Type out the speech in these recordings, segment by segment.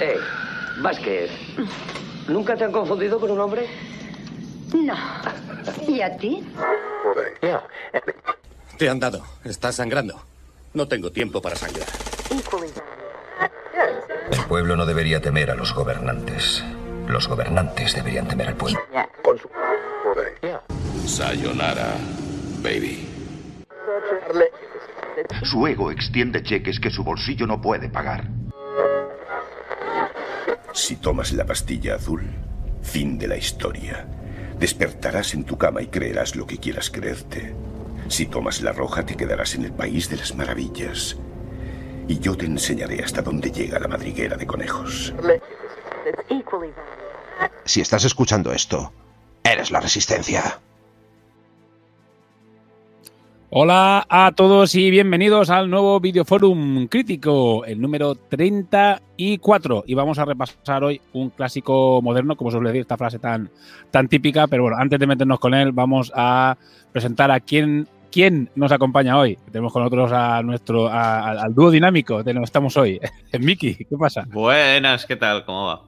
Eh, Vázquez, ¿nunca te han confundido con un hombre? No. ¿Y a ti? Te han dado. Estás sangrando. No tengo tiempo para sangrar. El pueblo no debería temer a los gobernantes. Los gobernantes deberían temer al pueblo. Sayonara, baby. Su ego extiende cheques que su bolsillo no puede pagar. Si tomas la pastilla azul, fin de la historia. Despertarás en tu cama y creerás lo que quieras creerte. Si tomas la roja, te quedarás en el país de las maravillas. Y yo te enseñaré hasta dónde llega la madriguera de conejos. Si estás escuchando esto, eres la resistencia. Hola a todos y bienvenidos al nuevo Videoforum Crítico, el número 34. Y vamos a repasar hoy un clásico moderno, como suele decir esta frase tan, tan típica. Pero bueno, antes de meternos con él, vamos a presentar a quién, quién nos acompaña hoy. Tenemos con nosotros a nuestro, a- al dúo dinámico de que estamos hoy. Miki, ¿qué pasa? Buenas, ¿qué tal? ¿Cómo va?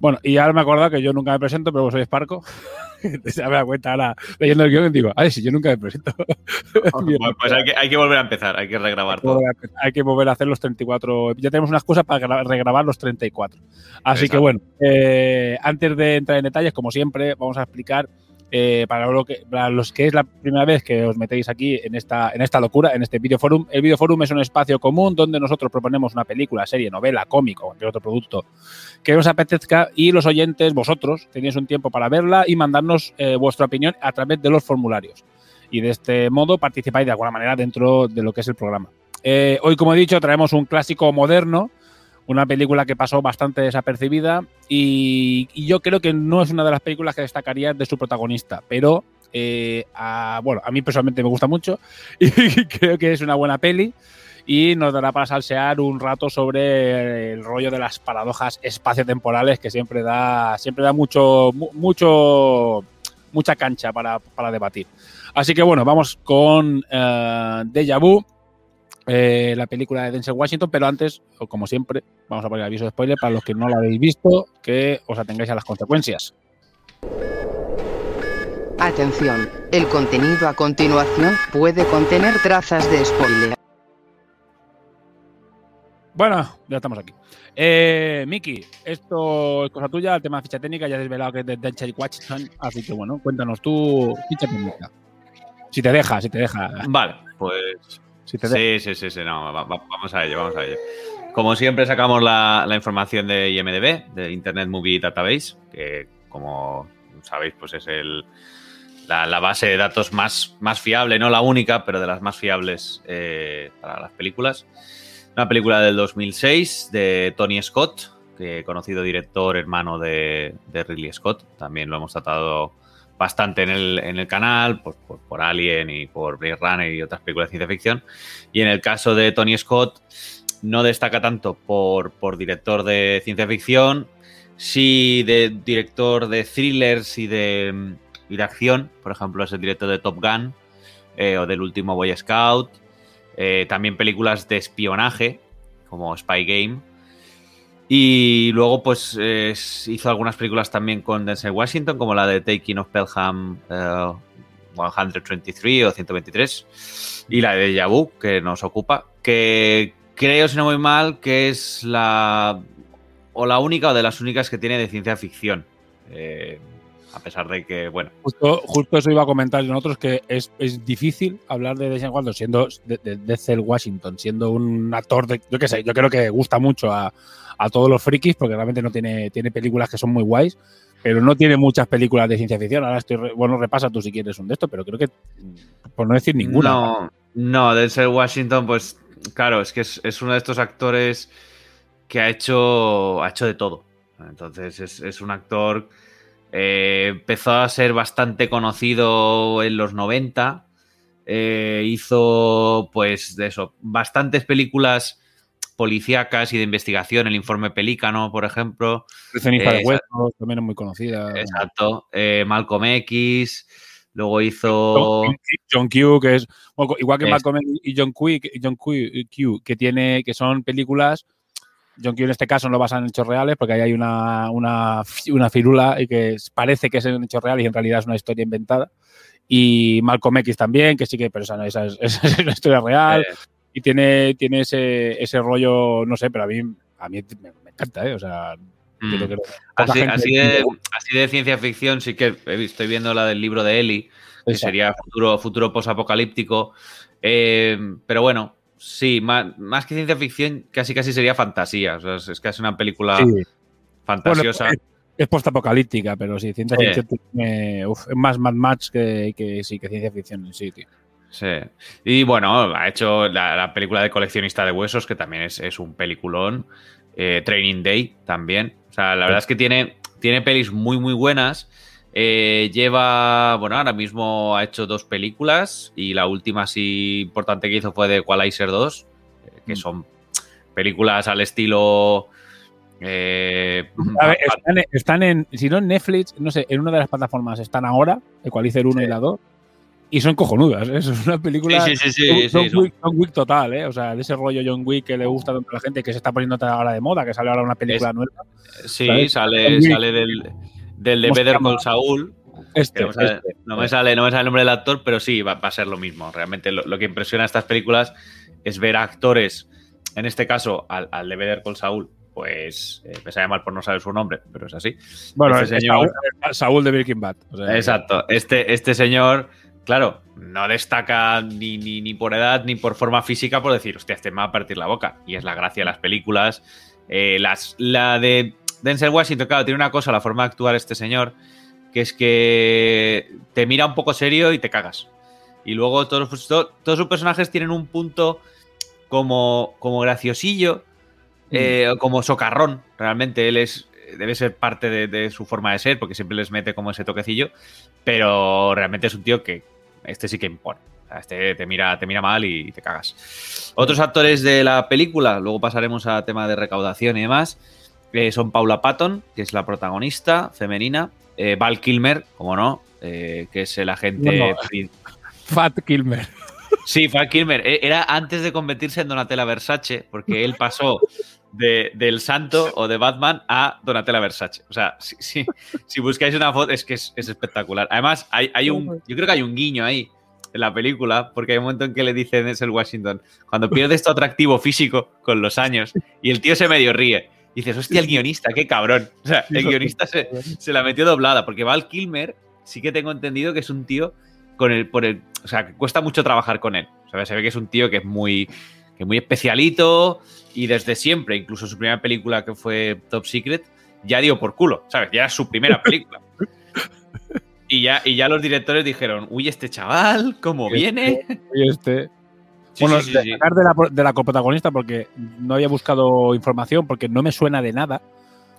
Bueno, y ahora me he acordado que yo nunca me presento, pero soy Sparco. Se me da cuenta ahora leyendo el guion y digo, ay, si yo nunca me presento. Pues hay que, hay que volver a empezar, hay que regrabar todo. Hay que volver a hacer los 34. Ya tenemos una excusa para gra- regrabar los 34. Así que bueno, eh, antes de entrar en detalles, como siempre, vamos a explicar eh, para, lo que, para los que es la primera vez que os metéis aquí en esta, en esta locura, en este videoforum. El videoforum es un espacio común donde nosotros proponemos una película, serie, novela, cómic o cualquier otro producto que os apetezca y los oyentes, vosotros, tenéis un tiempo para verla y mandarnos eh, vuestra opinión a través de los formularios. Y de este modo participáis de alguna manera dentro de lo que es el programa. Eh, hoy, como he dicho, traemos un clásico moderno, una película que pasó bastante desapercibida y, yo creo que no es una de las películas que destacaría de su protagonista, pero eh, a, bueno, a mí personalmente me gusta mucho y creo que es una buena peli y nos dará para salsear un rato sobre el rollo de las paradojas espaciotemporales que siempre da, siempre da mucho, mu- mucho, mucha cancha para, para debatir. Así que bueno, vamos con eh, Deja Vu, eh, la película de Denzel Washington, pero antes, o como siempre, vamos a poner aviso de spoiler para los que no la habéis visto, que os atengáis a las consecuencias. Atención, el contenido a continuación puede contener trazas de spoiler. Bueno, ya estamos aquí. Eh, Miki, esto es cosa tuya, el tema de ficha técnica, ya has desvelado que es de Denzel Washington, así que bueno, cuéntanos tú ficha técnica. Si te deja, si te deja. Vale, pues. Si te deja. Sí, sí, sí, sí, no, va- va- vamos a ello, vamos a ello. Como siempre, sacamos la, la información de IMDB, de Internet Movie Database, que como sabéis, pues es el, la, la base de datos más, más fiable, no la única, pero de las más fiables eh, para las películas. Una película del 2006 de Tony Scott, que conocido director, hermano de, de Ridley Scott. También lo hemos tratado bastante en el, en el canal, por, por- por Alien y por Blade Runner y otras películas de ciencia ficción. Y en el caso de Tony Scott, no destaca tanto por, por director de ciencia ficción, sí de director de thrillers y de, y de acción. Por ejemplo, es el director de Top Gun eh, o del último Boy Scout. Eh, también películas de espionaje, como Spy Game. Y luego, pues, eh, hizo algunas películas también con Denzel Washington, como la de Taking of Pelham eh, 123 o 123, y la de Vu, que nos ocupa, que creo, si no voy mal, que es la o la única o de las únicas que tiene de ciencia ficción. Eh, a pesar de que, bueno, Justo, justo eso iba a comentar nosotros, que es, es difícil hablar de Denzel Washington siendo de, de Washington, siendo un actor de, yo qué sé, yo creo que gusta mucho a, a todos los frikis, porque realmente no tiene, tiene películas que son muy guays, pero no tiene muchas películas de ciencia ficción. Ahora estoy, bueno, repasa tú si quieres un de esto, pero creo que, por no decir ninguna. No, no, Denzel Washington, pues claro, es que es, es uno de estos actores que ha hecho, ha hecho de todo. Entonces es, es un actor, eh, empezó a ser bastante conocido en los 90, eh, hizo pues de eso, bastantes películas policíacas y de investigación, el informe Pelícano, por ejemplo. Ceniza de Eh, Huesos también es muy conocida. Exacto. Eh, Malcolm X. Luego hizo. John Q, que es. igual que Malcolm X y John Q, y John Q, Q, que tiene, que son películas. John Q en este caso no basan en hechos reales, porque ahí hay una, una, una firula y que parece que es en hechos reales y en realidad es una historia inventada. Y Malcolm X también, que sí que, pero esa, esa es, esa es una historia real. Eh, Y tiene, tiene ese, ese rollo, no sé, pero a mí, a mí me, me encanta, ¿eh? O sea, mm. que lo- Así, así de, así de ciencia ficción, sí que estoy viendo la del libro de Eli, que Exacto. sería futuro, futuro posapocalíptico. Eh, pero bueno, sí, más, más que ciencia ficción, casi casi sería fantasía. O sea, es, es casi una película Sí. Bueno, fantasiosa. es, es postapocalíptica, pero sí, ciencia Sí. ficción tiene- uf, más Mad Max que, que sí, que ciencia ficción en sí, tío. Sí. Y bueno, ha hecho la, la película de coleccionista de huesos, que también es, es un peliculón. Eh, Training Day también. O sea, la verdad es que tiene, tiene pelis muy, muy buenas. Eh, lleva, bueno, ahora mismo ha hecho dos películas y la última así importante que hizo fue de Equalizer 2, eh, que Mm. son películas al estilo... eh, ver, están, en- están en, si no en Netflix, no sé, en una de las plataformas están ahora, Equalizer 1 y la 2, y son cojonudas. ¿eh? Es una película. Sí, sí, sí, sí, sí, son- Wick, John Wick total, ¿eh? O sea, de ese rollo John Wick que le gusta tanto a la gente, que se está poniendo ahora de moda, que sale ahora una película Es- nueva. Sí, ¿sabes? sale, sale del, del de ¿Cómo se Better? Call Saul. Este, no, me sale, este. no me sale- no me sale el nombre del actor, pero sí, va, va a ser lo mismo. Realmente lo, lo que impresiona a estas películas es ver a actores, en este caso al, al de Better Call Saul, pues eh, me sale mal por no saber su nombre, pero es así. Bueno, Este es señor- Saúl, Saúl de Breaking Bad. o sea, Exacto. Este, este señor, claro, no destaca ni, ni, ni por edad ni por forma física por decir, hostia, este me va a partir la boca. Y es la gracia de las películas. Eh, las, la de Denzel Washington, claro, tiene una cosa, la forma de actuar este señor, que es que te mira un poco serio y te cagas. Y luego todos, los- to- todos sus personajes tienen un punto como, como graciosillo, eh, como socarrón. Realmente él es debe ser parte de, de su forma de ser, porque siempre les mete como ese toquecillo. Pero realmente es un tío que este sí que impone. Este te mira, te mira mal y te cagas. Otros actores de la película, luego pasaremos a tema de recaudación y demás, eh, son Paula Patton, que es la protagonista femenina, eh, Val Kilmer, como no, eh, que es el agente. Prin- Fat Kilmer. Sí, Val Kilmer. E- Era antes de convertirse en Donatella Versace, porque él pasó de, del Santo o de Batman a Donatella Versace. O sea, si, si- si buscáis una foto, es que es, es espectacular. Además, hay, hay un. Yo creo que hay un guiño ahí en la película, porque hay un momento en que le dice Denzel Washington, cuando pierdes tu atractivo físico con los años, y el tío se medio ríe. Dices, hostia, el guionista, qué cabrón. O sea, el guionista se, se la metió doblada, porque Val Kilmer sí que tengo entendido que es un tío con el, por el, o sea, que cuesta mucho trabajar con él. O sea, se ve que es un tío que es muy, que es muy especialito y desde siempre, incluso su primera película que fue Top Secret, ya dio por culo, ¿sabes? Ya era su primera película. Y ya, y ya los directores dijeron, uy, este chaval, ¿cómo viene? Y este. Sí, bueno, sí, de la, de la coprotagonista porque no había buscado información, porque no me suena de nada,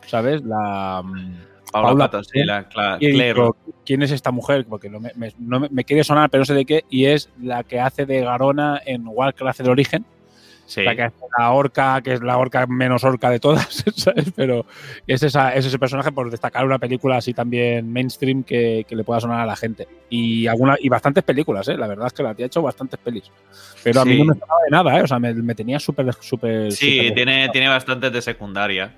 ¿sabes? La. mm, Paula Paula la Claire. ¿Quién es esta mujer? Porque no me, me- no me- me quiere sonar, pero no sé de qué. Y es la que hace de Garona en Warcraft del Origen. Sí. La que hace la orca, que es la orca menos orca de todas, ¿sabes? Pero es, esa, es ese personaje por destacar una película así también mainstream que, que le pueda sonar a la gente. Y alguna, y bastantes películas, ¿eh? La verdad es que la tía ha hecho bastantes pelis. Pero a mí Sí. no me sonaba de nada, ¿eh? O sea, me, me tenía súper, súper. Sí, súper- tiene, tiene bastantes de secundaria.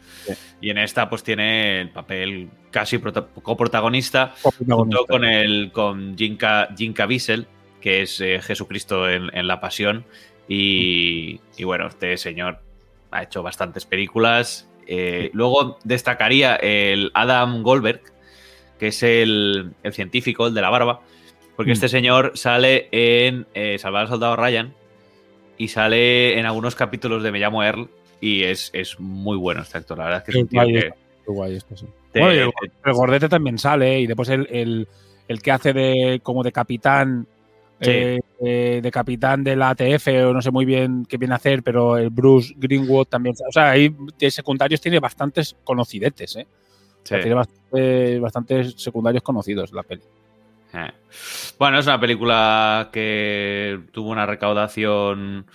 Y en esta, pues tiene el papel casi prota- coprotagonista, Coprotagonista. junto con el con Jim, Ca- Jim Caviezel, que es eh, Jesucristo en, en La Pasión. Y, y bueno, este señor ha hecho bastantes películas. Eh, Luego destacaría el Adam Goldberg, que es el, el científico, el de la barba, porque Mm. este señor sale en eh, Salvar al Soldado Ryan y sale en algunos capítulos de Me llamo Earl y es, es muy bueno este actor. La verdad es que es un tío guay que esto, qué guay esto, sí. te- Bueno, y el, te- el gordete también sale, y después el, el- el que hace de como de capitán, Sí. eh, eh, de capitán de la ATF, o no sé muy bien qué viene a hacer, pero el Bruce Greenwood también. O sea, ahí de secundarios tiene bastantes conocidetes, ¿eh? O sea, tiene bastante- bastantes secundarios conocidos la peli. Eh. Bueno, es una película que tuvo una recaudación.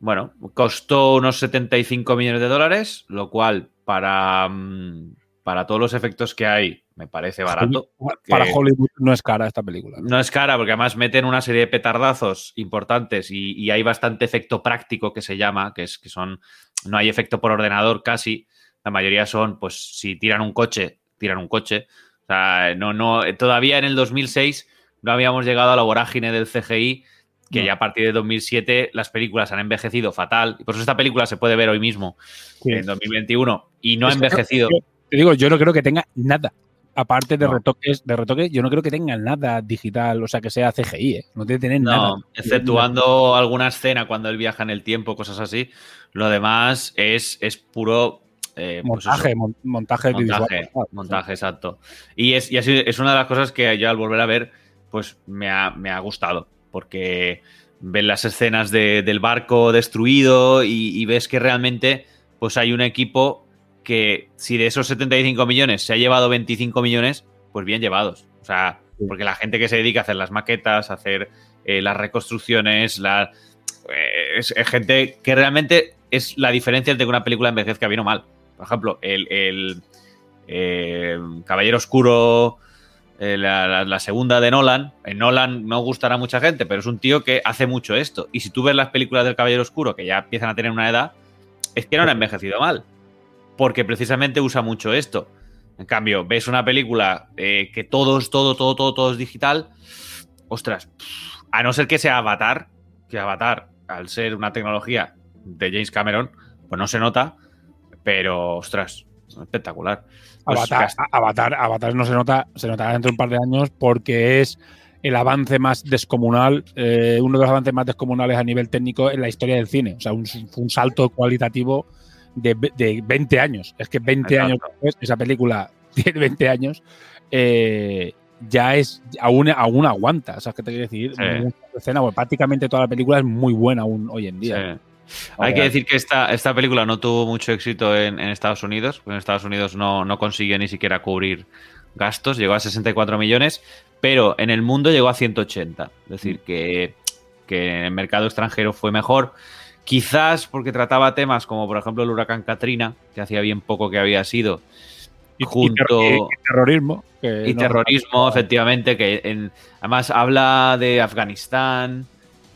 Bueno, costó unos 75 millones de dólares, lo cual para, mm, para todos los efectos que hay me parece barato. Para Hollywood no es cara esta película. No es cara, porque además meten una serie de petardazos importantes y, y hay bastante efecto práctico que se llama, que es que son. No hay efecto por ordenador casi. La mayoría son, pues, si tiran un coche, tiran un coche. O sea, no, no. Todavía en el 2006 no habíamos llegado a la vorágine del CGI, que No. ya a partir de 2007 las películas han envejecido fatal. Por eso esta película se puede ver hoy mismo, Sí. en 2021, y no ha envejecido. Te digo, yo no creo que tenga nada. Aparte de No. retoques, de retoques, yo no creo que tenga nada digital, o sea, que sea CGI, ¿eh? No tiene que tener nada. No, exceptuando alguna escena cuando él viaja en el tiempo, cosas así. Lo demás es, es puro eh, pues Montaje, montaje, montaje, montaje, exacto. Y, es, y así es una de las cosas que yo al volver a ver, pues me ha, me ha gustado. Porque ves las escenas de- del barco destruido y, y ves que realmente pues hay un equipo que si de esos 75 millones se ha llevado 25 millones, pues bien llevados. O sea, porque la gente que se dedica a hacer las maquetas, a hacer eh, las reconstrucciones, la, eh, es, es gente que realmente es la diferencia entre que una película envejezca bien o mal. Por ejemplo, el, el, eh, Caballero Oscuro, la, la- la segunda de Nolan. En Nolan no gustará a mucha gente, pero es un tío que hace mucho esto. Y si tú ves las películas del Caballero Oscuro, que ya empiezan a tener una edad, es que no han envejecido mal. Porque precisamente usa mucho esto. En cambio, ves una película eh, que todo es todo, todo, todo, todo es digital. Ostras, a no ser que sea Avatar, que Avatar, al ser una tecnología de James Cameron, pues no se nota, pero ostras, espectacular. Pues Avatar, Avatar, Avatar no se nota, se notará dentro de un par de años porque es el avance más descomunal, eh, uno de los avances más descomunales a nivel técnico en la historia del cine. O sea, un, un salto cualitativo de, de 20 años. Es que 20 años después, esa película tiene 20 años, eh, ya es, aún, aún aguanta. ¿Sabes qué te quiero decir? Sí. Escena, bueno, prácticamente toda la película es muy buena aún hoy en día. Sí. Hay que decir que esta, esta película no tuvo mucho éxito en, en Estados Unidos, en Estados Unidos no, no consiguió ni siquiera cubrir gastos, llegó a 64 millones, pero en el mundo llegó a 180. Es decir, que, que en el mercado extranjero fue mejor. Quizás porque trataba temas como, por ejemplo, el huracán Katrina, que hacía bien poco que había sido, Y, junto y- y terrorismo. que y no- terrorismo, efectivamente, que en- además habla de Afganistán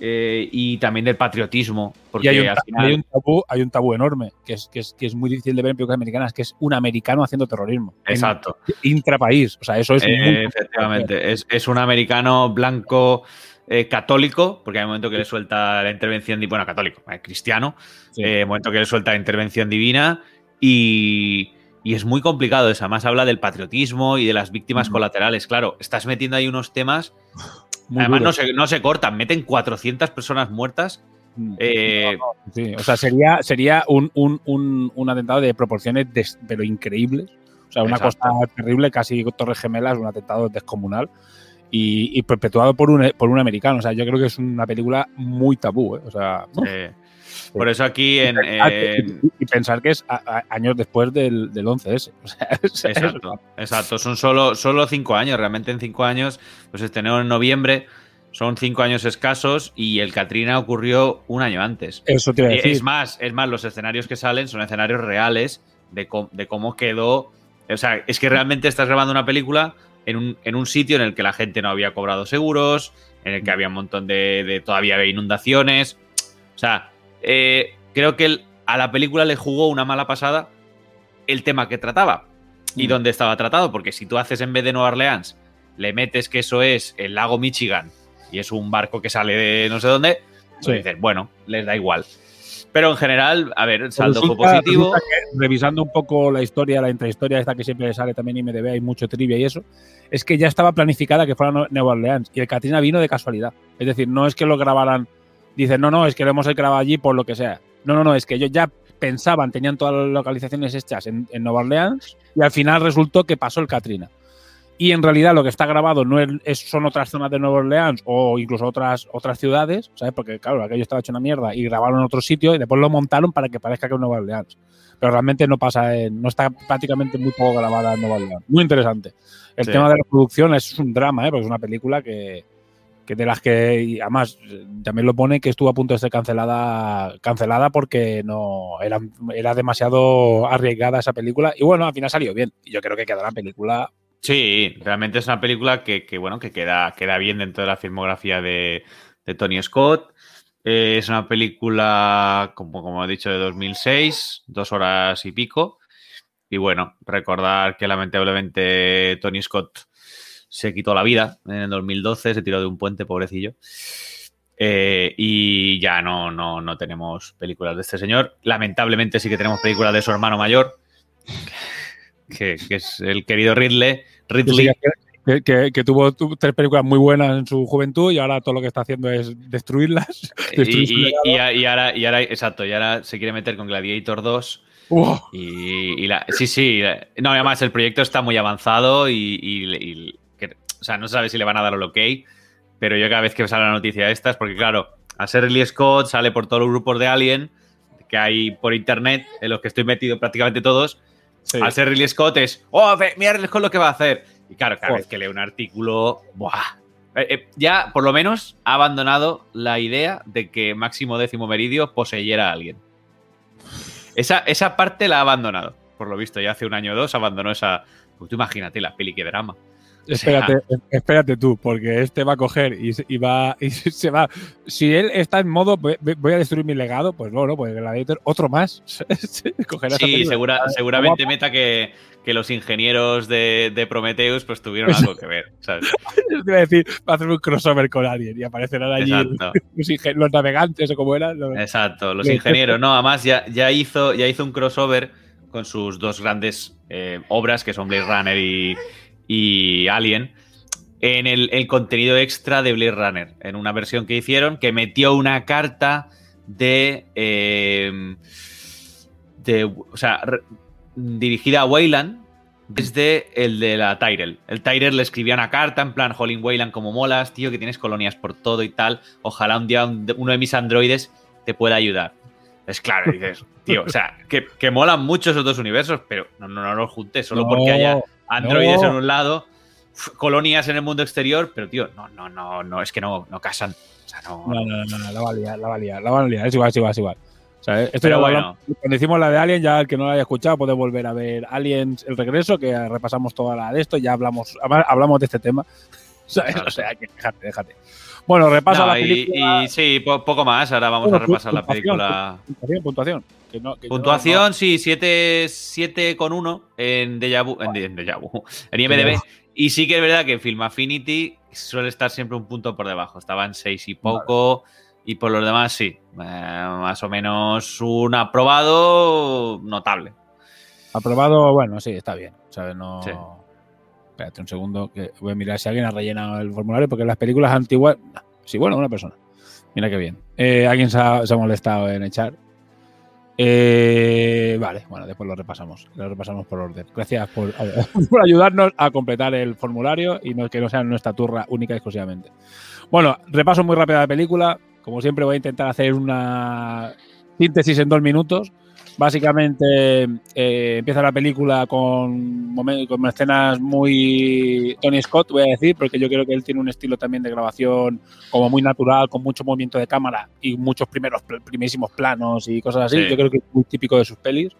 eh, y también del patriotismo, porque y hay un, al ta- final... hay un tabú, hay un tabú enorme, que es, que, es, que es muy difícil de ver en películas americanas, que es un americano haciendo terrorismo. Exacto. intrapaís. O sea, eso es Eh, muy efectivamente, es, es un americano blanco eh, católico, porque hay un momento que le suelta la intervención, bueno, católico, eh, cristiano, Sí. eh, momento que le suelta la intervención divina y, y es muy complicado eso. Además habla del patriotismo y de las víctimas Mm. colaterales. Claro, estás metiendo ahí unos temas, muy además no se, no se cortan, meten 400 personas muertas. Mm. eh, Sí, o sea, sería, sería un, un, un, un atentado de proporciones des- pero increíbles. O sea, una Exacto. cosa terrible, casi Torres Gemelas, un atentado descomunal y, y perpetuado por un, por un americano. O sea, yo creo que es una película muy tabú. ¿eh? O sea, por eso aquí en, en- y, pensar que es a- a- años después del, del 11S. O sea, es- es- Exacto, exacto. Son solo, solo cinco años. Realmente en cinco años, pues estrenó en noviembre. Son cinco años escasos y el Katrina ocurrió un año antes. eso te iba a decir. Es más, es más, los escenarios que salen son escenarios reales de, de cómo quedó. O sea, es que realmente estás grabando una película en un, en un sitio en el que la gente no había cobrado seguros, en el que había un montón de. de- todavía había inundaciones. O sea, eh, creo que el- a la película le jugó una mala pasada el tema que trataba y Mm. dónde estaba tratado, porque si tú haces en vez de Nueva Orleans, le metes que eso es el lago Michigan y es un barco que sale de no sé dónde, pues Sí. dices, bueno, les da igual. Pero en general, a ver, el saldo fue positivo. que, revisando un poco la historia, la intrahistoria esta que siempre sale también en IMDb, hay mucho trivia y eso, es que ya estaba planificada que fuera Nue- Nueva Orleans y el Katrina vino de casualidad. Es decir, no es que lo grabaran, dicen, no, no, es que lo hemos grabado allí por lo que sea. No, no, no, es que ellos ya pensaban, tenían todas las localizaciones hechas en, en Nueva Orleans y al final resultó que pasó el Katrina. Y en realidad lo que está grabado no es, son otras zonas de Nueva Orleans o incluso otras, otras ciudades, ¿sabes? Porque claro, aquello estaba hecho una mierda y grabaron en otro sitio y después lo montaron para que parezca que es Nueva Orleans. Pero realmente no pasa, en- no está prácticamente muy poco grabada en Nueva Orleans. Muy interesante. El Sí. tema de la producción es un drama, ¿eh? Porque es una película que, que de las que, y además, eh, también lo pone que estuvo a punto de ser cancelada, cancelada porque no era, era demasiado arriesgada esa película. Y bueno, al final salió bien. Y yo creo que quedará película Sí, realmente es una película que, bueno, que queda, queda bien dentro de la filmografía de, de Tony Scott. Eh, es una película, como, como he dicho, de 2006, dos horas y pico. Y bueno, recordar que lamentablemente Tony Scott se quitó la vida en el 2012, se tiró de un puente, pobrecillo. Eh, y ya no, no, no tenemos películas de este señor. Lamentablemente sí que tenemos películas de su hermano mayor, que, que es el querido Ridley. Ridley. Que, que, que tuvo, tres películas muy buenas en su juventud y ahora todo lo que está haciendo es destruirlas. destruir su Y, y- y ahora, y ahora, exacto, y ahora se quiere meter con Gladiator 2. Wow. Y, y la- sí, sí. No, además el proyecto está muy avanzado y, y- y- que- o sea, no se sabe si le van a dar el ok, pero yo cada vez que sale la noticia de estas, porque claro, a ser Ridley Scott sale por todos los grupos de Alien que hay por internet, en los que estoy metido prácticamente todos. Sí. Al ser Ridley Scott es, oh, ve- mira Ridley Scott lo que va a hacer. Y claro, cada vez que leo un artículo, ¡buah! Eh, eh, ya, por lo menos, ha abandonado la idea de que Máximo Décimo Meridio poseyera a alguien. Esa, esa parte la ha abandonado. Por lo visto, ya hace un año o dos abandonó esa. Pues tú imagínate la peli que drama. Espérate, espérate tú, porque este va a coger y, va y se va. Si él está en modo voy a destruir mi legado, pues no, no, pues Gladiator, otro más. Cogerá Sí, segura- seguramente guapa. meta que, que los ingenieros de, de Prometheus pues tuvieron algo que ver. ¿sabes? Te iba a decir, va a hacer un crossover con alguien y aparecerán allí los, los navegantes o como eran. los- Exacto, los ingenieros, no, además ya, ya, hizo, ya hizo un crossover con sus dos grandes eh, obras, que son Blade Runner y, y Alien, en el, el contenido extra de Blade Runner, en una versión que hicieron que metió una carta de... eh, de o sea, re- dirigida a Wayland desde el de la Tyrell. El Tyrell le escribía una carta en plan, Holling Wayland, como molas, tío, que tienes colonias por todo y tal. Ojalá un día un- uno de mis androides te pueda ayudar. Es claro, dices, tío, o sea, que, que molan mucho esos dos universos, pero no, no, no los juntes solo No, porque haya androides no. en un lado, colonias en el mundo exterior, pero tío, no, no, no, no, es que no, no casan. O sea, no. No, no, no, la va a liar, la va a liar, la van a liar. Es igual, es igual, es igual. O sea, esto Pero bueno. hablamos- Cuando hicimos la de Alien, ya el que no la haya escuchado puede volver a ver Aliens El Regreso, que repasamos toda la de esto, ya hablamos, hablamos de este tema. ¿Sabes? O sea, que déjate, déjate. Bueno, repasa No, la película. y, sí, po- poco más. Ahora vamos a repasar la película. Puntuación, puntuación. Que no- que yo Puntuación, sí, 7, 7 con 1 en Deja Vu, en, en Deja Vu, en IMDb. Y sí que es verdad que en Film Affinity suele estar siempre un punto por debajo. Estaban 6 y poco. Y por los demás, sí. Eh, más o menos un aprobado notable. Aprobado, bueno, sí, está bien. ¿sabes? No. Sí. Espérate un segundo, que voy a mirar si alguien ha rellenado el formulario, porque en las películas antiguas. Sí, bueno, una persona. Mira qué bien. Eh, alguien se ha, se ha molestado en echar. Eh, vale, bueno, después lo repasamos. Lo repasamos por orden. Gracias por, ayudarnos a completar el formulario y que no sea nuestra turra única y exclusivamente. Bueno, repaso muy rápido la película. Como siempre, voy a intentar hacer una síntesis en dos minutos. Básicamente eh, empieza la película con, con escenas muy Tony Scott, voy a decir, porque yo creo que él tiene un estilo también de grabación como muy natural, con mucho movimiento de cámara y muchos primeros primerísimos planos y cosas así. Sí. Yo creo que es muy típico de sus pelis.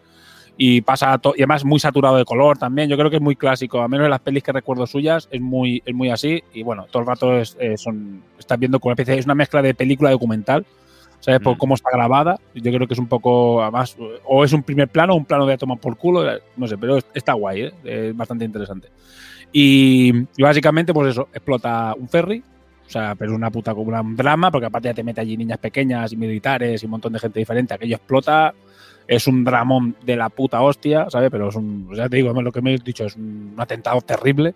Y pasa to- y además muy saturado de color también. Yo creo que es muy clásico, a menos en las pelis que recuerdo suyas, es muy, es muy así. Y bueno, todo el rato es, eh, son, estás viendo como una especie, es una mezcla de película documental. ¿Sabes? Por Mm. cómo está grabada. Yo creo que es un poco, además, o es un primer plano o un plano de toma por culo, no sé, pero es- está guay, ¿eh? es bastante interesante. Y, y básicamente, pues eso, explota un ferry, o sea, pero es una puta como un drama, porque aparte ya te mete allí niñas pequeñas y militares y un montón de gente diferente, aquello explota, es un dramón de la puta hostia, ¿sabes? Pero es un, ya te digo, lo que me he dicho, es un atentado terrible.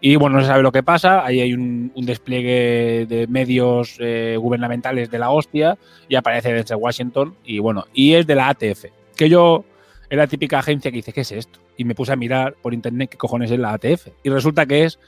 Y bueno, no se sabe lo que pasa. Ahí hay un, un despliegue de medios eh, gubernamentales de la hostia y aparece desde Washington. Y bueno, y es de la ATF. Que yo es la típica agencia que dice, ¿qué es esto? Y me puse a mirar por internet qué cojones es la ATF. Y resulta que es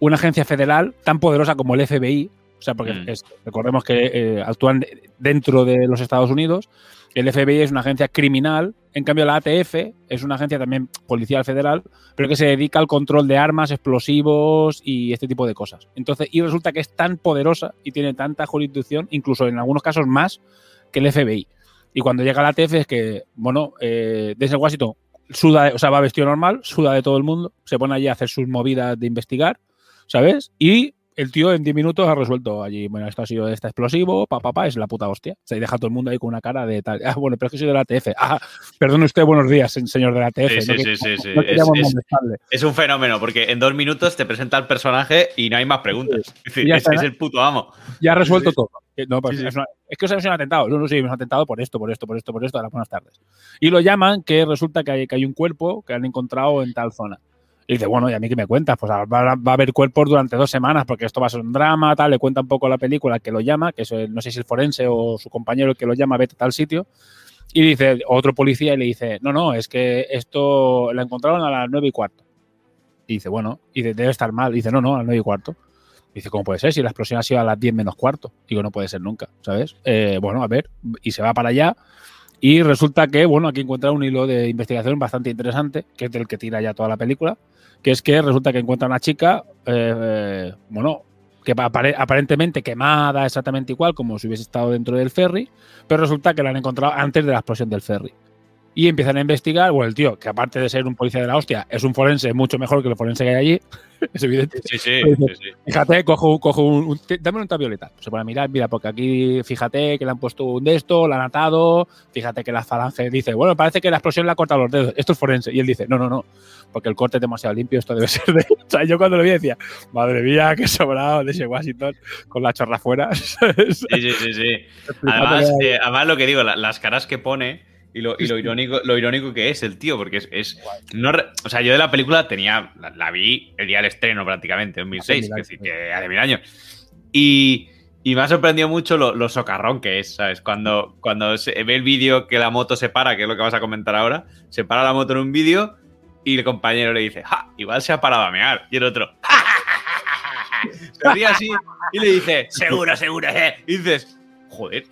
una agencia federal tan poderosa como el FBI. O sea, porque Mm. es- recordemos que eh, actúan de- dentro de los Estados Unidos. El FBI es una agencia criminal, en cambio la ATF es una agencia también policial federal, pero que se dedica al control de armas, explosivos y este tipo de cosas. Entonces, y resulta que es tan poderosa y tiene tanta jurisdicción, incluso en algunos casos más que el FBI. Y cuando llega la ATF es que, bueno, eh, desde Washington suda, o sea, va vestido normal, suda de todo el mundo, se pone allí a hacer sus movidas de investigar, ¿sabes? Y el tío en 10 minutos ha resuelto allí, bueno, esto ha sido este explosivo, pa, pa, pa, es la puta hostia. Se deja todo el mundo ahí con una cara de tal. Ah, bueno, pero es que soy de la TF. Ah, perdone usted, buenos días, señor de la TF. Sí, sí, no sí, que- sí, sí. no Es, un fenómeno, porque en dos minutos te presenta el personaje y no hay más preguntas. Es, decir, Ya es- está, es el puto amo. Ya ha resuelto Sí, sí. todo. Que No, pues Sí, sí. Es, una- es que os habéis un atentado. No, no, sí, hemos atentado por esto, por esto, por esto, por esto. A las buenas tardes. Y lo llaman que resulta que hay, que hay un cuerpo que han encontrado en tal zona. Y dice, bueno, ¿y a mí qué me cuentas? Pues va, a- haber cuerpos durante dos semanas porque esto va a ser un drama, tal. Le cuenta un poco la película que lo llama, que es no sé si el forense o su compañero que lo llama, vete a tal sitio. Y dice, otro policía y le dice, no, no, es que esto lo encontraron a las nueve y cuarto. Y dice, bueno, y debe estar mal. Y dice, no, no, a las nueve y cuarto. Dice, ¿cómo puede ser? Si la explosión ha sido a las 10 menos cuarto. Digo, no puede ser nunca, ¿sabes? Eh, bueno, a ver, y se va para allá. Y resulta que, bueno, aquí encuentra un hilo de investigación bastante interesante, que es del que tira ya toda la película, que es que resulta que encuentra una chica, eh, bueno, que apare- aparentemente quemada exactamente igual, como si hubiese estado dentro del ferry, pero resulta que la han encontrado antes de la explosión del ferry. Y empiezan a investigar, bueno, el tío, que aparte de ser un policía de la hostia, es un forense mucho mejor que el forense que hay allí, es evidente. Sí, sí, Dice, sí, sí. Fíjate, cojo, cojo un, un- dame un ultravioleta. Se pone a mirar, mira, porque aquí fíjate que le han puesto un de esto, la han atado, fíjate que la falange dice, bueno, parece que la explosión le ha cortado los dedos, esto es forense. Y él dice, no, no, no, porque el corte es demasiado limpio, esto debe ser de... O sea, yo cuando lo vi decía, madre mía, qué sobrado de ese Washington con la chorra fuera. ¿sabes? Sí, sí, sí, sí. Además, eh, además lo que digo, la- las caras que pone y lo, y lo irónico, lo irónico que es el tío, porque es. es- no o sea, yo de la película tenía. La, la vi el día del estreno prácticamente, en 2006, mil es años, decir, que hace mil años. Y, y me ha sorprendido mucho lo, lo socarrón que es, ¿sabes? Cuando, cuando se ve el vídeo que la moto se para, que es lo que vas a comentar ahora, se para la moto en un vídeo y el compañero le dice, ¡ja! Igual se ha parado a mear. Y el otro, ja, ja, ja, ja". Se ríe así y le dice, seguro, seguro, eh. Y dices, joder.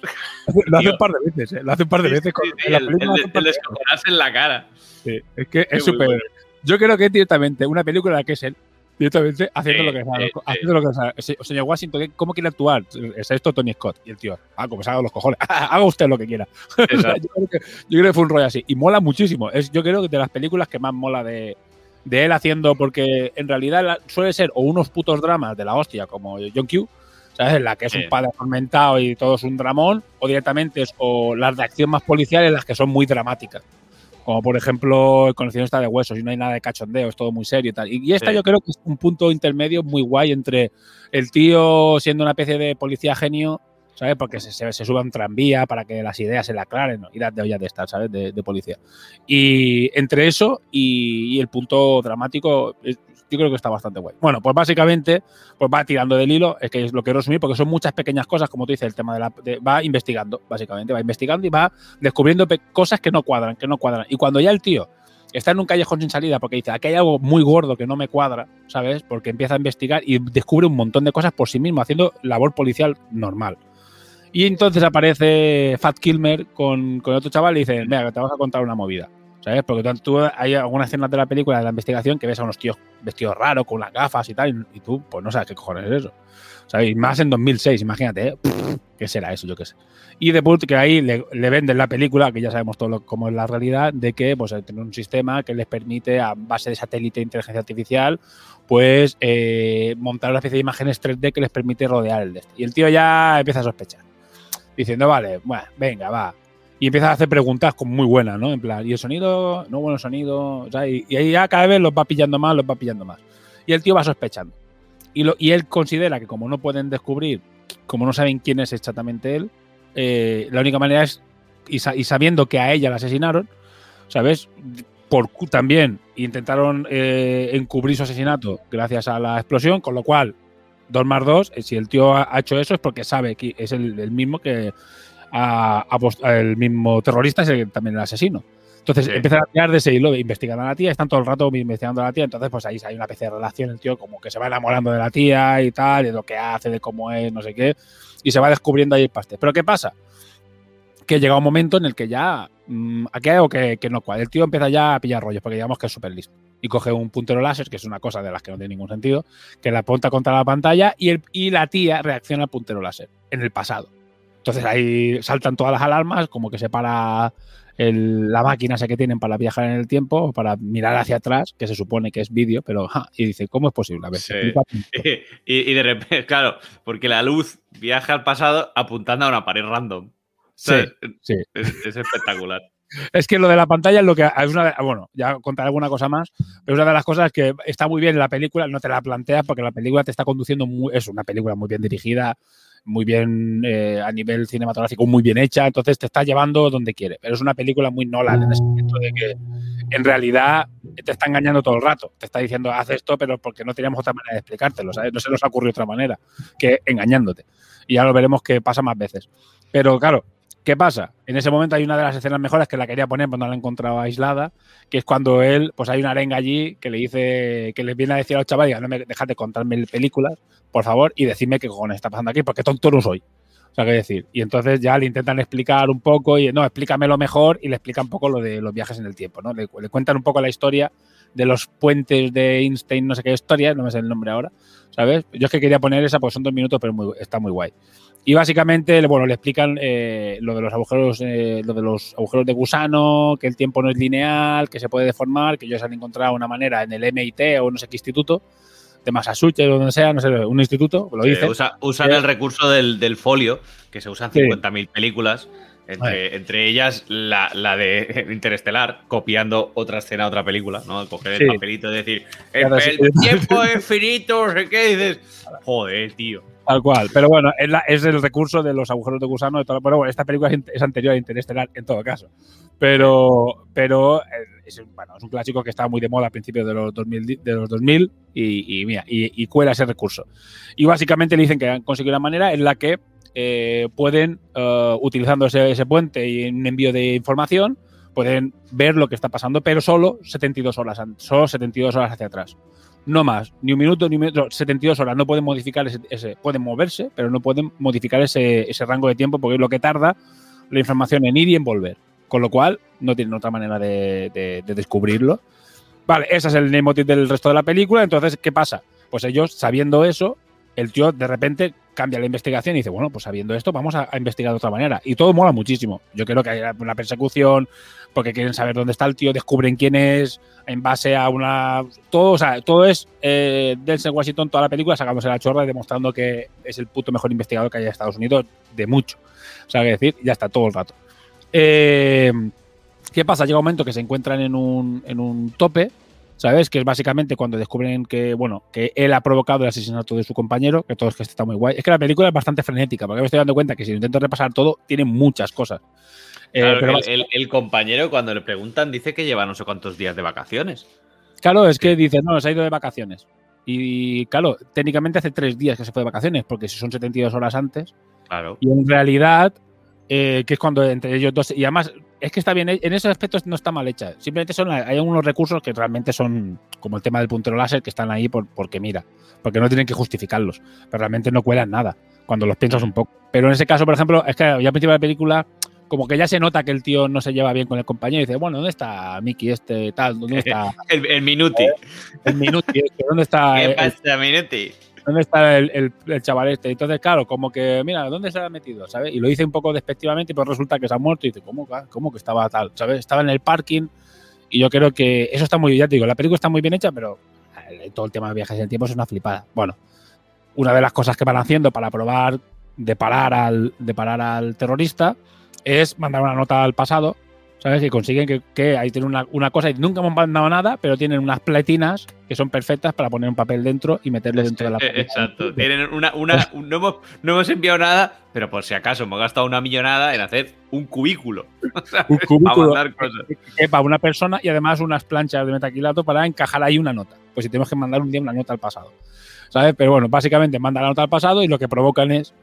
Lo hace un par de veces, ¿eh? Lo hace un par de Sí, veces. sí, con- sí, en la el, el- el descojonarse en la cara. Sí, es que es súper. bueno. Yo creo que es directamente una película en la que es él, directamente haciendo Sí, lo que sabe. sí, sí. haciendo lo que sabe. Señor Washington, ¿qué- ¿cómo quiere actuar? Es esto Tony Scott. Y el tío, ah, como se haga los cojones. haga usted lo que quiera. Yo, creo que, yo creo que fue un rollo así. Y mola muchísimo. Es, yo creo que de las películas que más mola de, de él haciendo, porque en realidad suele ser o unos putos dramas de la hostia, como John Q. ¿Sabes? En la que es Sí. un padre atormentado y todo es un dramón, o directamente es o las de acción más policiales, las que son muy dramáticas. Como por ejemplo, el conocido está de huesos y no hay nada de cachondeo, es todo muy serio y tal. Y, y esta Sí. yo creo que es un punto intermedio muy guay entre el tío siendo una especie de policía genio, ¿sabes? Porque se, se, se sube a un tranvía para que las ideas se le aclaren, ¿no? Irás de ollas de estar, ¿sabes? De, de policía. Y entre eso y, y el punto dramático, yo creo que está bastante guay. Bueno, pues básicamente pues va tirando del hilo, es que es lo quiero resumir, porque son muchas pequeñas cosas, como tú dices, el tema de la. va investigando, básicamente, va investigando y va descubriendo cosas que no cuadran, que no cuadran. Y cuando ya el tío está en un callejón sin salida, porque dice, aquí hay algo muy gordo que no me cuadra, ¿sabes? Porque empieza a investigar y descubre un montón de cosas por sí mismo, haciendo labor policial normal. Y entonces aparece Fat Kilmer con, con otro chaval y dice, mira, que te vas a contar una movida. ¿Sabes? Porque tú, hay algunas escenas de la película de la investigación que ves a unos tíos vestidos raros, con las gafas y tal, y, tú, pues no sabes qué cojones es eso. ¿Sabes? Y más en 2006, imagínate, ¿eh? ¿qué será eso? Yo qué sé. Y de que ahí le, le venden la película, que ya sabemos todo lo, cómo es la realidad, de que pues tener un sistema que les permite, a base de satélite e inteligencia artificial, pues eh, montar una especie de imágenes 3D que les permite rodear el de este. Y el tío ya empieza a sospechar. Diciendo, vale, bueno, venga, va. Y empieza a hacer preguntas como muy buenas, ¿no? En plan, ¿y el sonido? No bueno sonido. O sea, y, y ahí ya cada vez los va pillando más, los va pillando más. Y el tío va sospechando. Y, lo, y él considera que como no pueden descubrir, como no saben quién es exactamente él, eh, la única manera es, y, sa- y sabiendo que a ella la asesinaron, ¿sabes? Por, también intentaron eh, encubrir su asesinato gracias a la explosión, con lo cual, dos más dos, eh, si el tío ha hecho eso es porque sabe que es el, el mismo que ha post- el mismo terrorista, es el, también el asesino. Entonces Sí. empiezan a tirar de ese hilo, investigan a la tía, están todo el rato investigando a la tía, entonces pues ahí hay una especie de relación, el tío como que se va enamorando de la tía y tal, de lo que hace, de cómo es, no sé qué, y se va descubriendo ahí el pastel. Pero ¿qué pasa? Que llega un momento en el que ya mm, aquí hay algo que, que no cuadra. El tío empieza ya a pillar rollos, porque digamos que es súper listo. Y coge un puntero láser, que es una cosa de las que no tiene ningún sentido, que la apunta contra la pantalla y, el, y la tía reacciona al puntero láser en el pasado. Entonces ahí saltan todas las alarmas, como que se para el- la máquina esa que tienen para viajar en el tiempo, para mirar hacia atrás, que se supone que es vídeo, pero ja, y dice, ¿cómo es posible? A ver, Sí. Y, y de repente, claro, porque la luz viaja al pasado apuntando a una pared random. Sí, sí. Es, es espectacular. Es que lo de la pantalla es lo que es una bueno, ya contaré alguna cosa más, pero una de las cosas que está muy bien en la película, no te la planteas porque la película te está conduciendo muy, es una película muy bien dirigida, muy bien eh, a nivel cinematográfico, muy bien hecha, entonces te está llevando donde quiere, pero es una película muy Nolan en ese sentido de que en realidad te está engañando todo el rato, te está diciendo haz esto, pero porque no teníamos otra manera de explicártelo, ¿sabes? No se nos ha ocurrido otra manera que engañándote. Y ya lo veremos que pasa más veces. Pero claro, ¿Qué pasa? En ese momento hay una de las escenas mejores que la quería poner, pero no la he encontrado aislada, que es cuando él, pues hay una arenga allí que le dice, que le viene a decir a los chavales, no me dejad de contarme películas, por favor, y decidme qué cojones está pasando aquí, porque tonto no soy. O sea, qué decir. Y entonces ya le intentan explicar un poco, y no, explícamelo mejor, y le explican un poco lo de los viajes en el tiempo, ¿no? Le, cuentan un poco la historia de los puentes de Einstein, no sé qué historia, no me sé el nombre ahora, ¿sabes? Yo es que quería poner esa, pues son dos minutos, pero está muy guay. Y básicamente, bueno, le explican eh, lo de los agujeros, eh, lo de los agujeros de gusano, que el tiempo no es lineal, que se puede deformar, que ellos han encontrado una manera en el MIT o no sé qué instituto, de Massachusetts o donde sea, no sé, un instituto, lo Eh, dice. usa- usan el recurso del, del folio, que se usan Sí. 50.000 películas, entre, entre ellas la, la de Interestelar, copiando otra escena a otra película, ¿no? Coger Sí. el papelito y decir, el, sí. tiempo es finito, qué, dices, joder, tío. Tal cual. Pero bueno, es, la- es el recurso de los agujeros de gusano. De pero bueno, esta película es, anterior a Interestelar en todo caso. Pero, pero eh, es, bueno, es un clásico que estaba muy de moda a principios de los 2000, di- de los 2000 y, y mira, y, y cuela ese recurso. Y básicamente le dicen que han conseguido una manera en la que eh, pueden, eh, utilizando ese, ese puente y un envío de información, pueden ver lo que está pasando, pero solo 72 horas, solo 72 horas hacia atrás. No más, ni un minuto, ni un minuto, 72 horas. No pueden modificar ese, ese- pueden moverse, pero no pueden modificar ese, rango de tiempo porque es lo que tarda la información en ir y en volver. Con lo cual, no tienen otra manera de descubrirlo. Vale, ese es el leitmotiv del resto de la película. Entonces, ¿qué pasa? Pues ellos, sabiendo eso, el tío de repente cambia la investigación y dice, bueno, pues sabiendo esto, vamos a, investigar de otra manera. Y todo mola muchísimo. Yo creo que hay una persecución, porque quieren saber dónde está el tío, descubren quién es, en base a una. Todo, o sea, todo es eh, Denzel Washington, toda la película, sacándose la chorra y demostrando que es el puto mejor investigador que hay en Estados Unidos, de mucho. O sea, que decir, ya está todo el rato. Eh, ¿Qué pasa? Llega un momento que se encuentran en un, en un tope, ¿sabes? Que es básicamente cuando descubren que, bueno, que él ha provocado el asesinato de su compañero, que todo es que está muy guay. Es que la película es bastante frenética, porque me estoy dando cuenta que si lo intento repasar todo, tiene muchas cosas. Eh, Claro, pero el, el- el compañero, cuando le preguntan, dice que lleva no sé cuántos días de vacaciones. Claro, es que dice, no, se ha ido de vacaciones. Y claro, técnicamente hace tres días que se fue de vacaciones, porque si son 72 horas antes. Claro. Y en realidad, eh, que es cuando entre ellos dos. Y además, es que está bien, en esos aspectos no está mal hecha. Simplemente son, hay unos recursos que realmente son, como el tema del puntero láser, que están ahí por, porque mira, porque no tienen que justificarlos. Pero realmente no cuelan nada, cuando los piensas un poco. Pero en ese caso, por ejemplo, es que ya al principio de la película como que ya se nota que el tío no se lleva bien con el compañero y dice, bueno, ¿dónde está Mickey este tal? ¿Dónde está El, el Minuti. el Minuti este? ¿Dónde está ¿Qué el, pasa, Minuti? ¿Dónde está el, el- el chaval este? Entonces, claro, como que, mira, ¿dónde se ha metido? ¿Sabes? Y lo dice un poco despectivamente, pero resulta que se ha muerto y dice, ¿cómo, cómo que estaba tal? ¿Sabes? Estaba en el parking y yo creo que eso está muy bien, ya te digo, la película está muy bien hecha, pero eh, todo el tema de viajes en el tiempo es una flipada. Bueno, una de las cosas que van haciendo para probar de parar al, de parar al terrorista es mandar una nota al pasado, ¿sabes? Y consiguen que, que ahí tienen una, una cosa y nunca hemos mandado nada, pero tienen unas pletinas que son perfectas para poner un papel dentro y meterle dentro de la Eh, Exacto. Tienen una, una, un- no, hemos, no hemos enviado nada, pero por si acaso hemos gastado una millonada en hacer un cubículo. un Para cubículo cosas. que para una persona y además unas planchas de metaquilato para encajar ahí una nota. Pues si tenemos que mandar un día una nota al pasado. ¿Sabes? Pero bueno, básicamente manda la nota al pasado y lo que provocan es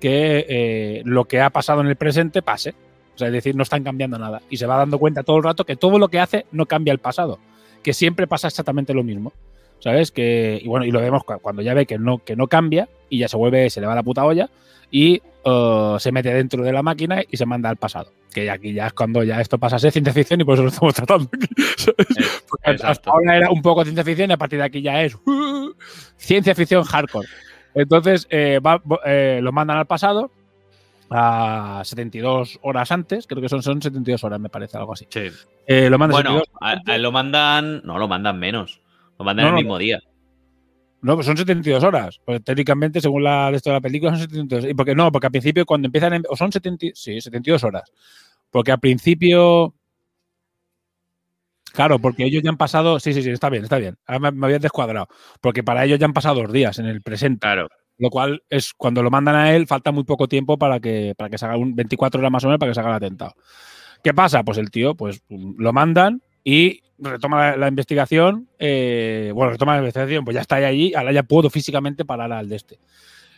que eh, lo que ha pasado en el presente pase. O sea, es decir, no están cambiando nada. Y se va dando cuenta todo el rato que todo lo que hace no cambia el pasado. Que siempre pasa exactamente lo mismo. ¿Sabes? Que, y bueno, y lo vemos cu- cuando ya ve que no, que no cambia y ya se vuelve, se le va la puta olla y eh, se mete dentro de la máquina y se manda al pasado. Que aquí ya es cuando ya esto pasa a ser ciencia ficción y por eso lo estamos tratando aquí. hasta ahora era un poco ciencia ficción y a partir de aquí ya es uh, ciencia ficción hardcore. Entonces eh, va- eh, lo mandan al pasado a 72 horas antes, creo que son, son 72 horas, me parece, algo así. Sí. Eh, lo mandan Bueno, 72 a, a él lo mandan. No, lo mandan menos. Lo mandan No, el no, mismo día. No, pues son 72 horas. Pues técnicamente, según la de esto de la película, son 72 Y porque no, porque al principio, cuando empiezan. en- o son 70, sí, 72 horas. Porque al principio. Claro, porque ellos ya han pasado. Sí, sí, sí, está bien, está bien. Ahora me, me habías descuadrado. Porque para ellos ya han pasado dos días en el presente. Claro. Lo cual es cuando lo mandan a él, falta muy poco tiempo para que, para que se haga un 24 horas más o menos para que se haga el atentado. ¿Qué pasa? Pues el tío, pues lo mandan y retoma la, la investigación. eh, bueno, retoma la investigación, pues ya está ahí allí, ahora ya puedo físicamente parar al de este.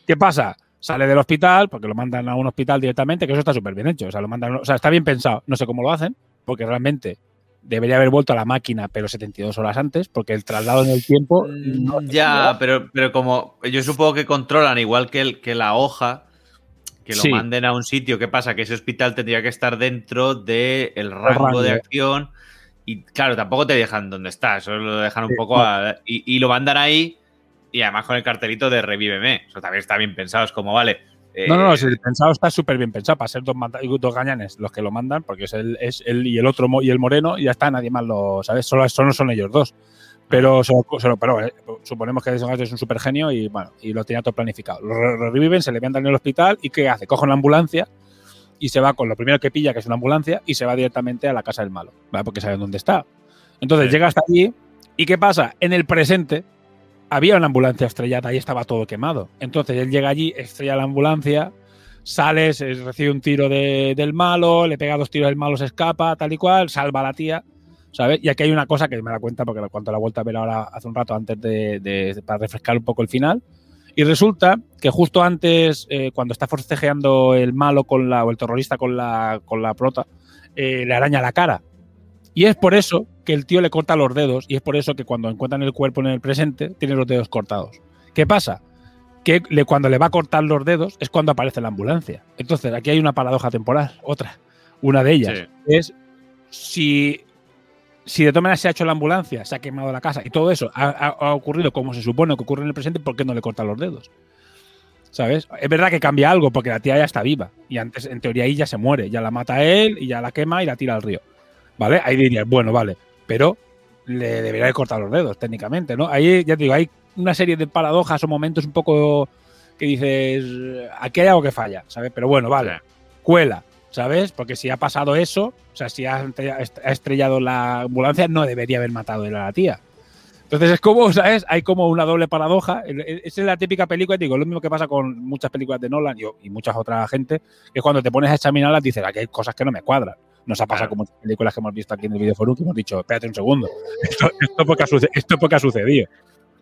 ¿Qué pasa? Sale del hospital, porque lo mandan a un hospital directamente, que eso está súper bien hecho. O sea, lo mandan, o sea, está bien pensado. No sé cómo lo hacen, porque realmente debería haber vuelto a la máquina, pero 72 horas antes, porque el traslado en el tiempo. no- Ya, pero, pero como yo supongo que controlan igual que, el, que la hoja, que lo Sí. manden a un sitio, ¿qué pasa? Que ese hospital tendría que estar dentro del rango, rango. de acción. Y claro, tampoco te dejan donde está, eso lo dejan un Sí, poco no. a- y, y lo mandan ahí, y además con el cartelito de revíveme. Eso también está bien pensado, es como, vale. Eh, No, no, no, el pensado está súper bien pensado para ser dos, dos gañanes los que lo mandan, porque es él, es él y el otro y el moreno, y ya está, nadie más lo ¿sabes? Solo, solo son ellos dos. Pero, eh, suponemos que Jason es un super genio y bueno, y lo tenía todo planificado. Lo re- lo reviven, se le envían en el hospital y ¿qué hace? Coge una ambulancia y se va con lo primero que pilla, que es una ambulancia, y se va directamente a la casa del malo, ¿vale? Porque saben dónde está. Entonces Sí. llega hasta allí y ¿qué pasa? En el presente había una ambulancia estrellada y estaba todo quemado. Entonces él llega allí, estrella la ambulancia, sale, se recibe un tiro de- del malo, le pega dos tiros del malo, se escapa, tal y cual, salva a la tía, ¿sabes? Y aquí hay una cosa que me da cuenta porque cuando la he vuelto a ver ahora hace un rato antes de, de- para refrescar un poco el final. Y resulta que justo antes, eh, cuando está forcejeando el malo con la, o el terrorista con la, con la prota, eh, le araña la cara. Y es por eso que el tío le corta los dedos y es por eso que cuando encuentran el cuerpo en el presente tiene los dedos cortados. ¿Qué pasa? Que le- cuando le va a cortar los dedos es cuando aparece la ambulancia. Entonces aquí hay una paradoja temporal, otra. Una de ellas Sí. es si, si de todas maneras se ha hecho la ambulancia, se ha quemado la casa y todo eso ha, ha- ha ocurrido como se supone que ocurre en el presente, ¿por qué no le cortan los dedos? ¿Sabes? Es verdad que cambia algo porque la tía ya está viva y antes en teoría ahí ya se muere, ya la mata él y ya la quema y la tira al río. ¿Vale? Ahí dirías, bueno, vale, pero le debería de cortar los dedos técnicamente, ¿no? Ahí ya te digo, hay una serie de paradojas o momentos un poco que dices, aquí hay algo que falla, ¿sabes? Pero bueno, vale, cuela, ¿sabes? Porque si ha pasado eso, o sea, si ha estrellado la ambulancia, no debería haber matado a la tía. Entonces es como, ¿sabes? Hay como una doble paradoja. Esa es la típica película, digo, lo mismo que pasa con muchas películas de Nolan y, muchas otras gente, que cuando te pones a examinarlas dices, aquí hay cosas que no me cuadran. Nos ha pasado con muchas películas que hemos visto aquí en el videoforum que hemos dicho, espérate un segundo, esto, esto, porque ha esto porque ha sucedido.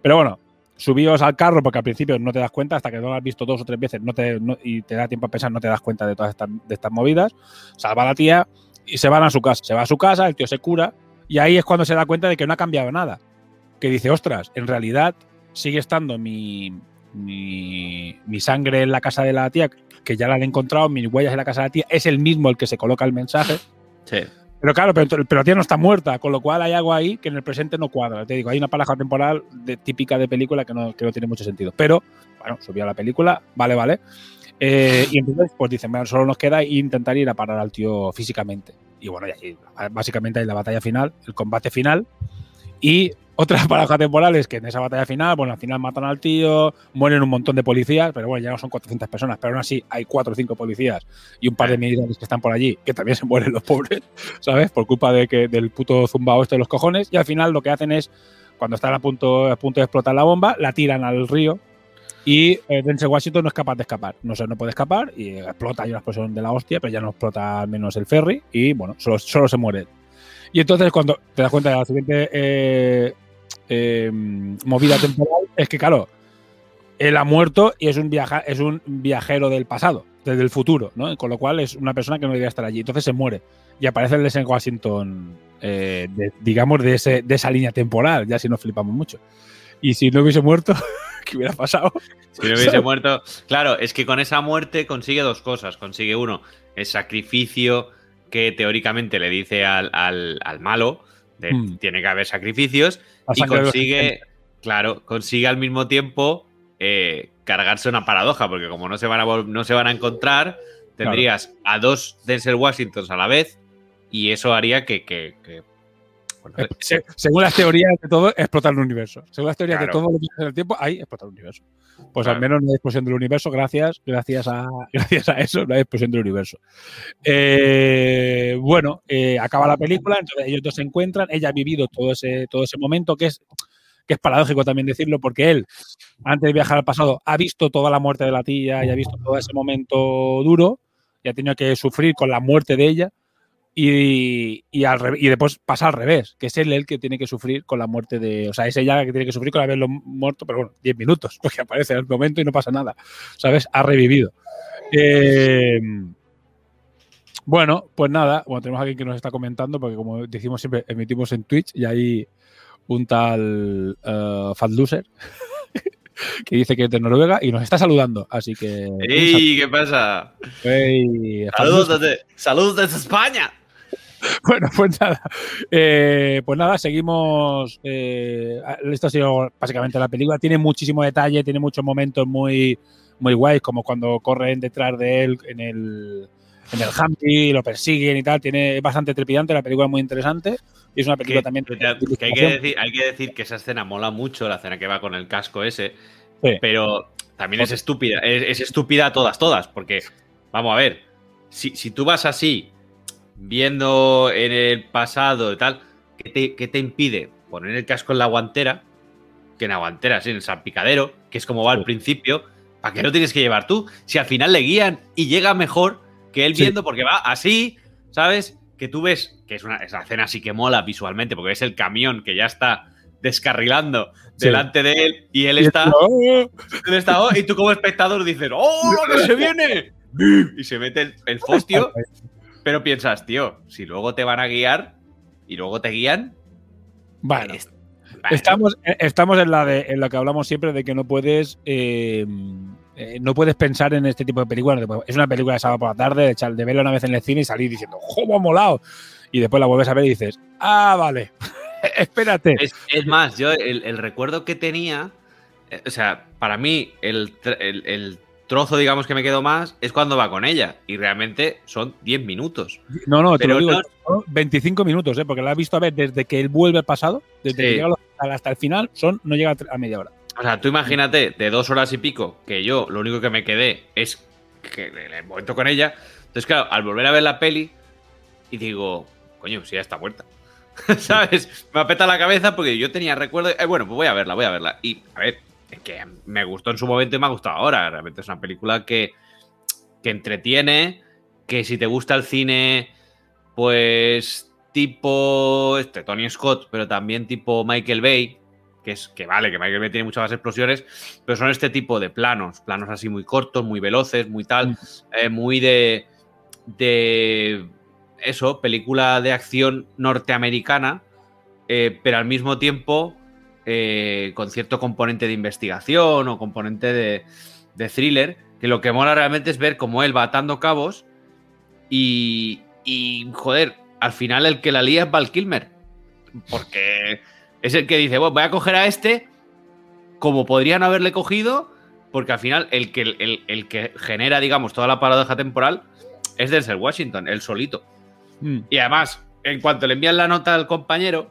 Pero bueno, subíos al carro porque al principio no te das cuenta, hasta que no lo has visto dos o tres veces no te, no- y te da tiempo a pensar, no te das cuenta de todas estas, de estas movidas. Salva a la tía y se van a su casa. Se va a su casa, el tío se cura y ahí es cuando se da cuenta de que no ha cambiado nada. Que dice, ostras, en realidad sigue estando mi, mi, mi sangre en la casa de la tía, que ya la han encontrado, mis huellas en la casa de la tía, es el mismo el que se coloca el mensaje. Sí. Pero claro, pero, pero la tía no está muerta, con lo cual hay algo ahí que en el presente no cuadra. Te digo, hay una paradoja temporal de- típica de película que no, que no tiene mucho sentido. Pero, bueno, subió a la película, vale, vale. Eh, y entonces, pues dicen, bueno, solo nos queda intentar ir a parar al tío físicamente. Y bueno, y ahí, básicamente hay la batalla final, el combate final. Y otra paradoja temporal es que en esa batalla final, bueno, al final matan al tío, mueren un montón de policías, pero bueno, ya no son 400 personas, pero aún así hay 4 o 5 policías y un par de militares que están por allí, que también se mueren los pobres, ¿sabes? Por culpa de que, del puto zumbao este de los cojones. Y al final lo que hacen es, cuando están a punto, a punto de explotar la bomba, la tiran al río y eh, Denzel Washington no es capaz de escapar. No sé, no puede escapar y explota, hay una explosión de la hostia, pero ya no explota al menos el ferry y bueno, solo, solo se muere. Y entonces cuando te das cuenta de la siguiente eh, eh, movida temporal es que, claro, él ha muerto y es un, viaja, es un viajero del pasado, desde el futuro, ¿no? Con lo cual es una persona que no debería estar allí. Entonces se muere y aparece el Denzel Washington, eh, de- digamos, de, ese, de esa línea temporal, ya si nos flipamos mucho. Y si no hubiese muerto, ¿qué hubiera pasado? Si no hubiese muerto. Claro, es que con esa muerte consigue dos cosas. Consigue uno, el sacrificio que teóricamente le dice al, al- al malo, de Hmm. tiene que haber sacrificios, y consigue, claro, consigue al mismo tiempo eh, cargarse una paradoja, porque como no se van a, no se van a encontrar, tendrías a dos Denzel Washingtons a la vez y eso haría que, que- que- bueno, Eh, se- según las teorías de todo, explotar el universo. Según las teorías de Claro. todo lo que pasa en el tiempo, hay explotar el universo. Pues Claro. al menos no hay explosión del universo, gracias, gracias a, gracias a eso, no hay explosión del universo. Eh, bueno, eh, acaba la película, entonces ellos dos se encuentran, ella ha vivido todo ese, todo ese momento que es, que es paradójico también decirlo, porque él, antes de viajar al pasado, ha visto toda la muerte de la tía y ha visto todo ese momento duro y ha tenido que sufrir con la muerte de ella. Y, y, al y después pasa al revés, que es él el que tiene que sufrir con la muerte de. O sea, es ella la que tiene que sufrir con haberlo muerto, pero bueno, 10 minutos, porque aparece en el momento y no pasa nada. ¿Sabes? Ha revivido. Eh, bueno, pues nada, bueno, tenemos a alguien que nos está comentando, porque como decimos siempre, emitimos en Twitch y hay un tal uh, Fat Loser que dice que es de Noruega y nos está saludando. Así que. ¡Ey! ¿Qué pasa? saludo. Ey, Fat Saludos desde, saludos desde España. Bueno, pues nada. Eh, pues nada, seguimos. eh, esto ha sido básicamente la película. Tiene muchísimo detalle, tiene muchos momentos muy, muy guays, como cuando corren detrás de él en el, en el Humpty, lo persiguen y tal. Tiene es bastante trepidante, la película es muy interesante. Y es una película Que, también. que- de que hay, que decir, hay que decir que esa escena mola mucho, la escena que va con el casco ese, Sí. pero también es estúpida. Es, es estúpida a todas, todas, porque, vamos a ver, si, si tú vas así, viendo en el pasado y tal, ¿qué te, qué te impide poner el casco en la guantera? Que en la guantera, sí, en el salpicadero, que es como va al principio, ¿para qué lo tienes que llevar tú? Si al final le guían y llega mejor que él Sí. viendo, porque va así, ¿sabes? Que tú ves que es una esa escena sí que mola visualmente, porque es el camión que ya está descarrilando Sí. delante de él y él Y está, ¡oh! él está oh, y tú como espectador dices ¡Oh, lo que se viene! Y se mete el, el fostio, pero piensas, tío, si luego te van a guiar y luego te guían, Bueno, es- vale. Estamos, eh, estamos en la de en la que hablamos siempre de que no puedes eh, eh, no puedes pensar en este tipo de películas. Es una película de sábado por la tarde, de, echar- de verla una vez en el cine y salir diciendo ¡Cómo ha molado! Y después la vuelves a ver y dices ¡Ah, vale! Espérate. Es, es más, yo el, el recuerdo que tenía, eh, o sea, para mí el, el- el trozo, digamos, que me quedó más es cuando va con ella. Y realmente son 10 minutos. No, no, te Pero lo digo. no- son 25 minutos, ¿eh? porque la he visto a ver desde que él vuelve al pasado, desde Sí. que llega hasta el final, son no llega a media hora. O sea, tú imagínate, de dos horas y pico, que yo lo único que me quedé es que en el momento con ella. Entonces, claro, al volver a ver la peli, y digo, coño, si ya está muerta. ¿Sabes? Me apeta la cabeza porque yo tenía recuerdo. eh, bueno, pues voy a verla, voy a verla. Y, a ver, que me gustó en su momento y me ha gustado ahora. Realmente es una película que, que entretiene, que si te gusta el cine, pues tipo este Tony Scott, pero también tipo Michael Bay, que es que vale, que Michael Bay tiene muchas más explosiones, pero son este tipo de planos, planos así muy cortos, muy veloces, muy tal, eh, muy de de eso, película de acción norteamericana, eh, pero al mismo tiempo eh, con cierto componente de investigación o componente de, de thriller, que lo que mola realmente es ver cómo él va atando cabos y, y, joder, al final el que la lía es Val Kilmer, porque es el que dice, bueno, voy a coger a este como podrían haberle cogido, porque al final el que, el, el que genera, digamos, toda la paradoja temporal es Denzel Washington, él solito. Mm. Y además, en cuanto le envían la nota al compañero,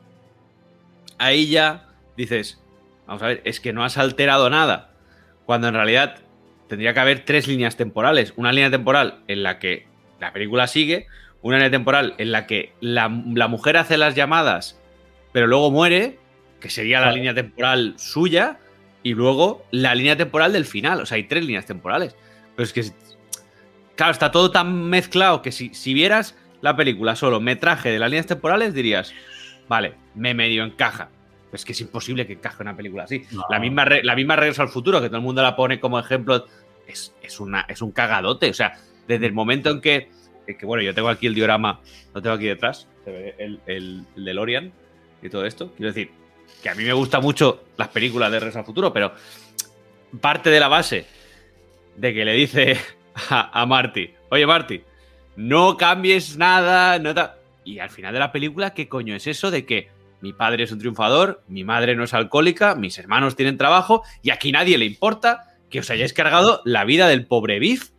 ahí ya dices, vamos a ver, es que no has alterado nada. Cuando en realidad tendría que haber tres líneas temporales. Una línea temporal en la que la película sigue, una línea temporal en la que la, la mujer hace las llamadas, pero luego muere, que sería la línea temporal suya, y luego la línea temporal del final. O sea, hay tres líneas temporales. Pero es que, claro, está todo tan mezclado que si, si vieras la película solo metraje de las líneas temporales, dirías, vale, me medio encaja. Pues que es imposible que encaje una película así. No. La, misma la misma Regreso al Futuro, que todo el mundo la pone como ejemplo, es, es, una, es un cagadote. O sea, desde el momento en que, que, bueno, yo tengo aquí el diorama, lo tengo aquí detrás, se ve el, el, el DeLorean y todo esto. Quiero decir, que a mí me gustan mucho las películas de Regreso al Futuro, pero parte de la base de que le dice a, a Marty, oye Marty, no cambies nada, no ta-". y al final de la película, ¿qué coño es eso de que mi padre es un triunfador, mi madre no es alcohólica, mis hermanos tienen trabajo y aquí nadie le importa que os hayáis cargado la vida del pobre Biff,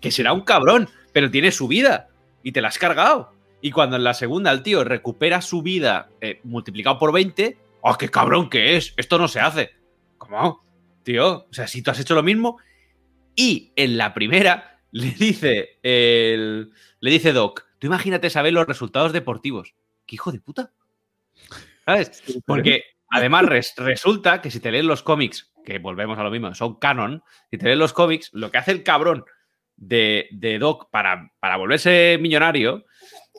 que será un cabrón, pero tiene su vida y te la has cargado. Y cuando en la segunda el tío recupera su vida eh, multiplicado por 20, ¡oh, qué cabrón que es! Esto no se hace. ¿Cómo? Tío, o sea, si tú has hecho lo mismo. Y en la primera le dice el, le dice Doc, tú imagínate saber los resultados deportivos. ¿Qué hijo de puta? ¿Sabes? Porque además res- resulta que si te lees los cómics, que volvemos a lo mismo, son canon, si te lees los cómics, lo que hace el cabrón de, de Doc para, para volverse millonario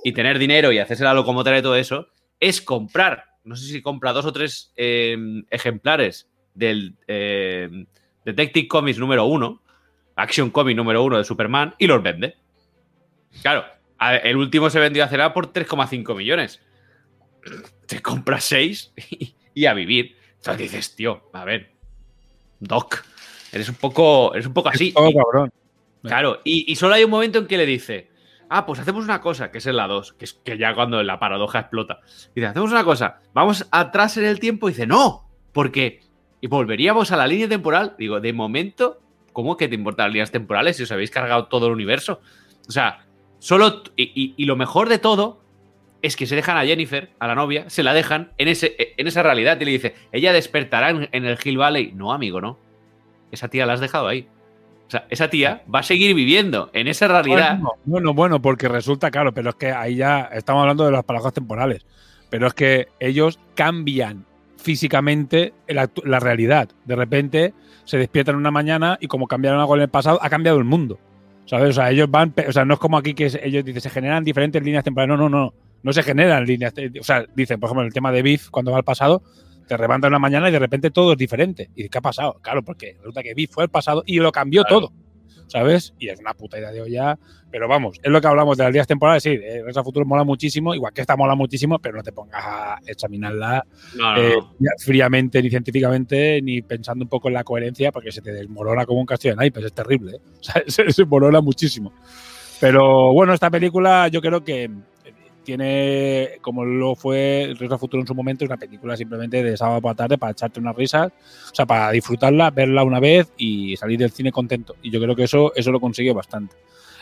y tener dinero y hacerse la locomotora y todo eso, es comprar, no sé si compra dos o tres eh, ejemplares del eh, Detective Comics número uno, Action Comics número uno de Superman, y los vende. Claro, el último se vendió hace nada por 3,5 millones. Te compras 6 y, y a vivir. Entonces dices, tío, a ver, Doc, eres un poco, eres un poco así. todo Y- cabrón. Claro, y, y solo hay un momento en que le dice, ah, pues hacemos una cosa, que es en la 2, que es que ya cuando la paradoja explota. Dice, hacemos una cosa, vamos atrás en el tiempo, y dice, no, porque y volveríamos a la línea temporal. Digo, de momento, ¿cómo que te importan las líneas temporales si os habéis cargado todo el universo? O sea, solo, t- y, y- y lo mejor de todo es que se dejan a Jennifer, a la novia, se la dejan en, ese, en esa realidad y le dice, ella despertará en, el Hill Valley. No, amigo, no. Esa tía la has dejado ahí. O sea, esa tía va a seguir viviendo en esa realidad. Bueno, bueno, bueno, porque resulta, claro, pero es que ahí ya estamos hablando de las paradojas temporales. Pero es que ellos cambian físicamente la, la realidad. De repente se despiertan una mañana y como cambiaron algo en el pasado, ha cambiado el mundo. ¿Sabes? O sea, ellos van, o sea, no es como aquí que ellos dicen, se generan diferentes líneas temporales. No, no, no. No se generan líneas. te- O sea, dicen, por ejemplo, el tema de Biff, cuando va al pasado, te levantan una mañana y de repente todo es diferente. ¿Y qué ha pasado? Claro, porque resulta que Biff fue al pasado y lo cambió Claro. todo. ¿Sabes? Y es una puta idea de olla. Pero vamos, es lo que hablamos de las líneas temporales. Sí, eh, al futuro mola muchísimo, igual que esta mola muchísimo, pero no te pongas a examinarla No, no, eh, no. fríamente, ni científicamente, ni pensando un poco en la coherencia, porque se te desmorona como un castillo de naipes. Es terrible, ¿eh? O sea, se, se desmorona muchísimo. Pero bueno, esta película yo creo que tiene, como lo fue al Futuro en su momento, es una película simplemente de sábado por la tarde para echarte unas risas, o sea, para disfrutarla, verla una vez y salir del cine contento. Y yo creo que eso, eso lo consigue bastante.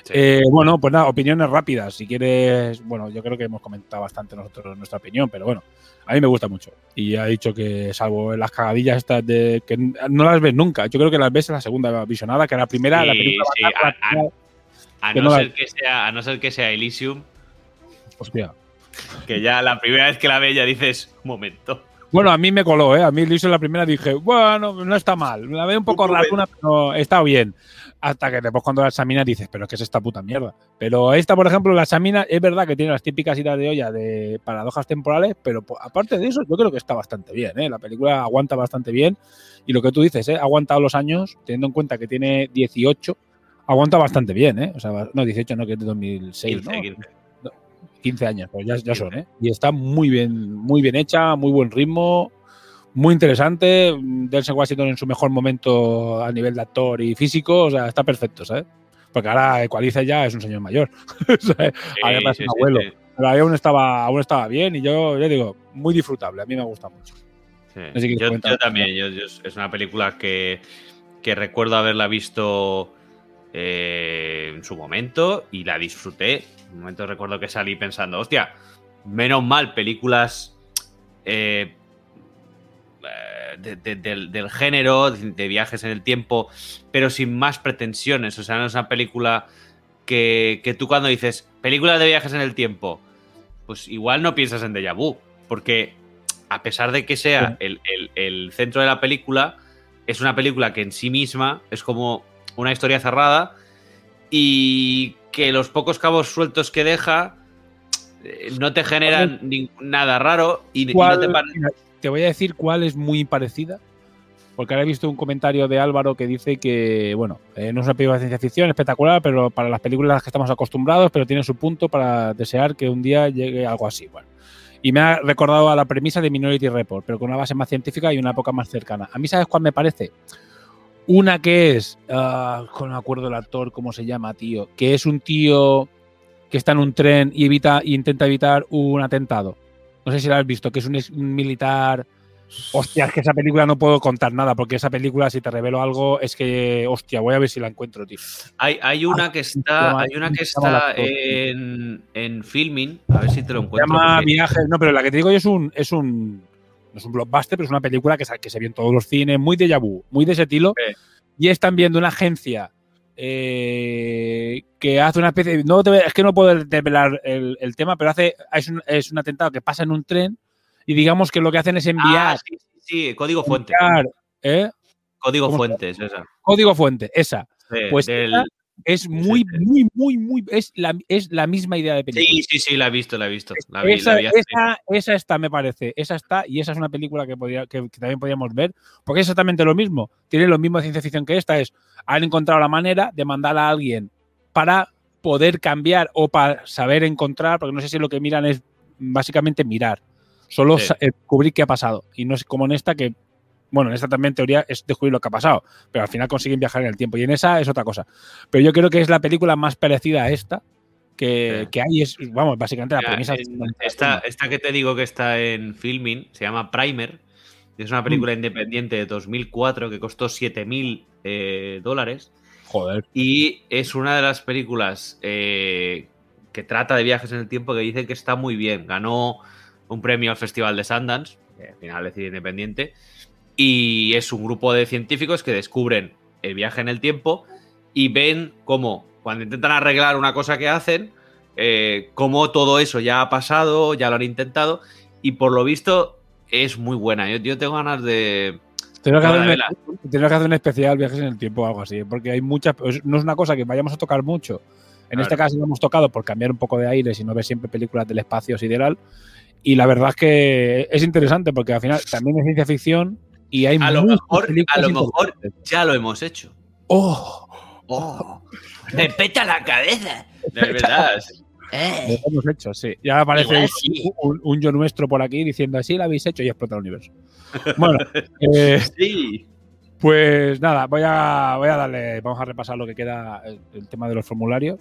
Sí. Eh, bueno, pues nada, opiniones rápidas. Si quieres, bueno, yo creo que hemos comentado bastante nosotros nuestra opinión, pero bueno, a mí me gusta mucho. Y he dicho que, salvo en las cagadillas estas de que no las ves nunca, yo creo que las ves en la segunda visionada, que la primera, la Sí, película. sí, a- la primera- A que no, no la- ser que sea, a no ser que sea Elysium, hostia. que ya la primera vez que la ve ya dices, un momento. Bueno, a mí me coló, ¿eh? A mí Luis en la primera dije, bueno, no está mal. La veo un poco Un rara, pero está bien. Hasta que después cuando la examinas dices, pero ¿qué es esta puta mierda? Pero esta, por ejemplo, la examina, es verdad que tiene las típicas idas de olla de paradojas temporales, pero aparte de eso, yo creo que está bastante bien, ¿eh? La película aguanta bastante bien. Y lo que tú dices, ¿eh? Ha aguantado los años, teniendo en cuenta que tiene 18, aguanta bastante bien, ¿eh? O sea, no, 18 no, que es de 2006, 15, ¿no? 15. 15 años, pues ya, ya son, ¿eh? Y está muy bien, muy bien hecha, muy buen ritmo, muy interesante. Denzel Washington en su mejor momento a nivel de actor y físico, o sea, está perfecto, ¿sabes? Porque ahora Equalizer ya es un señor mayor, ¿sabes? Ahora ya parece Sí, un abuelo. sí, Pero aún estaba, aún estaba bien y yo, ya digo, muy disfrutable, a mí me gusta mucho. No sé Yo, yo también, yo- yo- es una película que, que recuerdo haberla visto eh, en su momento y la disfruté. En un momento recuerdo que salí pensando, hostia, menos mal películas eh, eh, de- de- del, del género, de, viajes en el tiempo, pero sin más pretensiones. O sea, no es una película que, que tú cuando dices películas de viajes en el tiempo, pues igual no piensas en Deja Vu, porque a pesar de que sea el, el- el centro de la película, es una película que en sí misma es como una historia cerrada y que los pocos cabos sueltos que deja eh, no te generan ni- nada raro y, y no ¿Cuál- te pare- mira, te voy a decir cuál es muy parecida. Porque ahora he visto un comentario de Álvaro que dice que, bueno, eh, no es una película de ciencia ficción espectacular, pero para las películas a las que estamos acostumbrados, pero tiene su punto para desear que un día llegue algo así. Bueno. Y me ha recordado a la premisa de Minority Report, pero con una base más científica y una época más cercana. A mí, ¿sabes cuál me parece? Una que es, ah, no me acuerdo el actor, cómo se llama, tío, que es un tío que está en un tren y evita, e intenta evitar un atentado. No sé si lo has visto, que es un, militar Hostia, es que esa película no puedo contar nada, porque esa película, si te revelo algo, es que, hostia, voy a ver si la encuentro, tío. Hay, hay una que está, hay una que está en, en filming, a ver si te lo Se encuentro. llama porque- Viajes, no, pero la que te digo yo es un, es un, no es un blockbuster, pero es una película que, sa- que se vio en todos los cines, muy de vu, muy de ese estilo. Sí. Y es también de una agencia eh, que hace una especie, de- no es que no puedo desvelar el, el tema, pero hace, es un, es un atentado que pasa en un tren y digamos que lo que hacen es enviar, Ah, sí, sí, sí, código fuente. enviar, ¿eh? Código ¿Cómo se fuente, es esa. código fuente, esa. Sí, Pues del- es muy, muy, muy, muy, es la, es la misma idea de película. sí, sí, sí, la he visto, la he visto. La vi, esa, la vi esa, esa está, me parece. Esa está, y esa es una película que, podría, que, que también podríamos ver, porque es exactamente lo mismo. Tiene lo mismo de ciencia ficción que esta, es han encontrado la manera de mandar a alguien para poder cambiar o para saber encontrar, porque no sé si lo que miran es básicamente mirar, solo Sí. sa- eh, descubrir qué ha pasado. Y no es como en esta que, bueno, en esta también teoría es descubrir lo que ha pasado, pero al final consiguen viajar en el tiempo. Y en esa es otra cosa. Pero yo creo que es la película más parecida a esta que, Sí. que hay. Es, vamos, básicamente la premisa. es- esta, esta que te digo que está en filming se llama Primer. Es una Mm. película independiente de 2004 que costó 7.000 eh, dólares. Joder. Y es una de las películas eh, que trata de viajes en el tiempo que dicen que está muy bien. Ganó un premio al Festival de Sundance, que al final es independiente. Y es un grupo de científicos que descubren el viaje en el tiempo y ven cómo, cuando intentan arreglar una cosa que hacen, eh, cómo todo eso ya ha pasado, ya lo han intentado. Y por lo visto es muy buena. Yo, yo tengo ganas de. Tenemos que, hacer un, que hacer un especial viajes en el tiempo o algo así, porque hay muchas. pues, No es una cosa que vayamos a tocar mucho. En Claro. este caso lo hemos tocado por cambiar un poco de aire, si no ves siempre películas del espacio sideral. Y la verdad es que es interesante porque al final también es ciencia ficción y hay A lo mejor, a lo mejor ya lo hemos hecho. ¡Oh! ¡Oh! ¡Me peta la cabeza! De verdad. Lo hemos hecho, sí. Ya aparece un, sí. un- un yo nuestro por aquí diciendo así lo habéis hecho y explota el universo. Bueno, eh, Sí. Pues nada, voy a, voy a darle, vamos a repasar lo que queda, el, el tema de los formularios.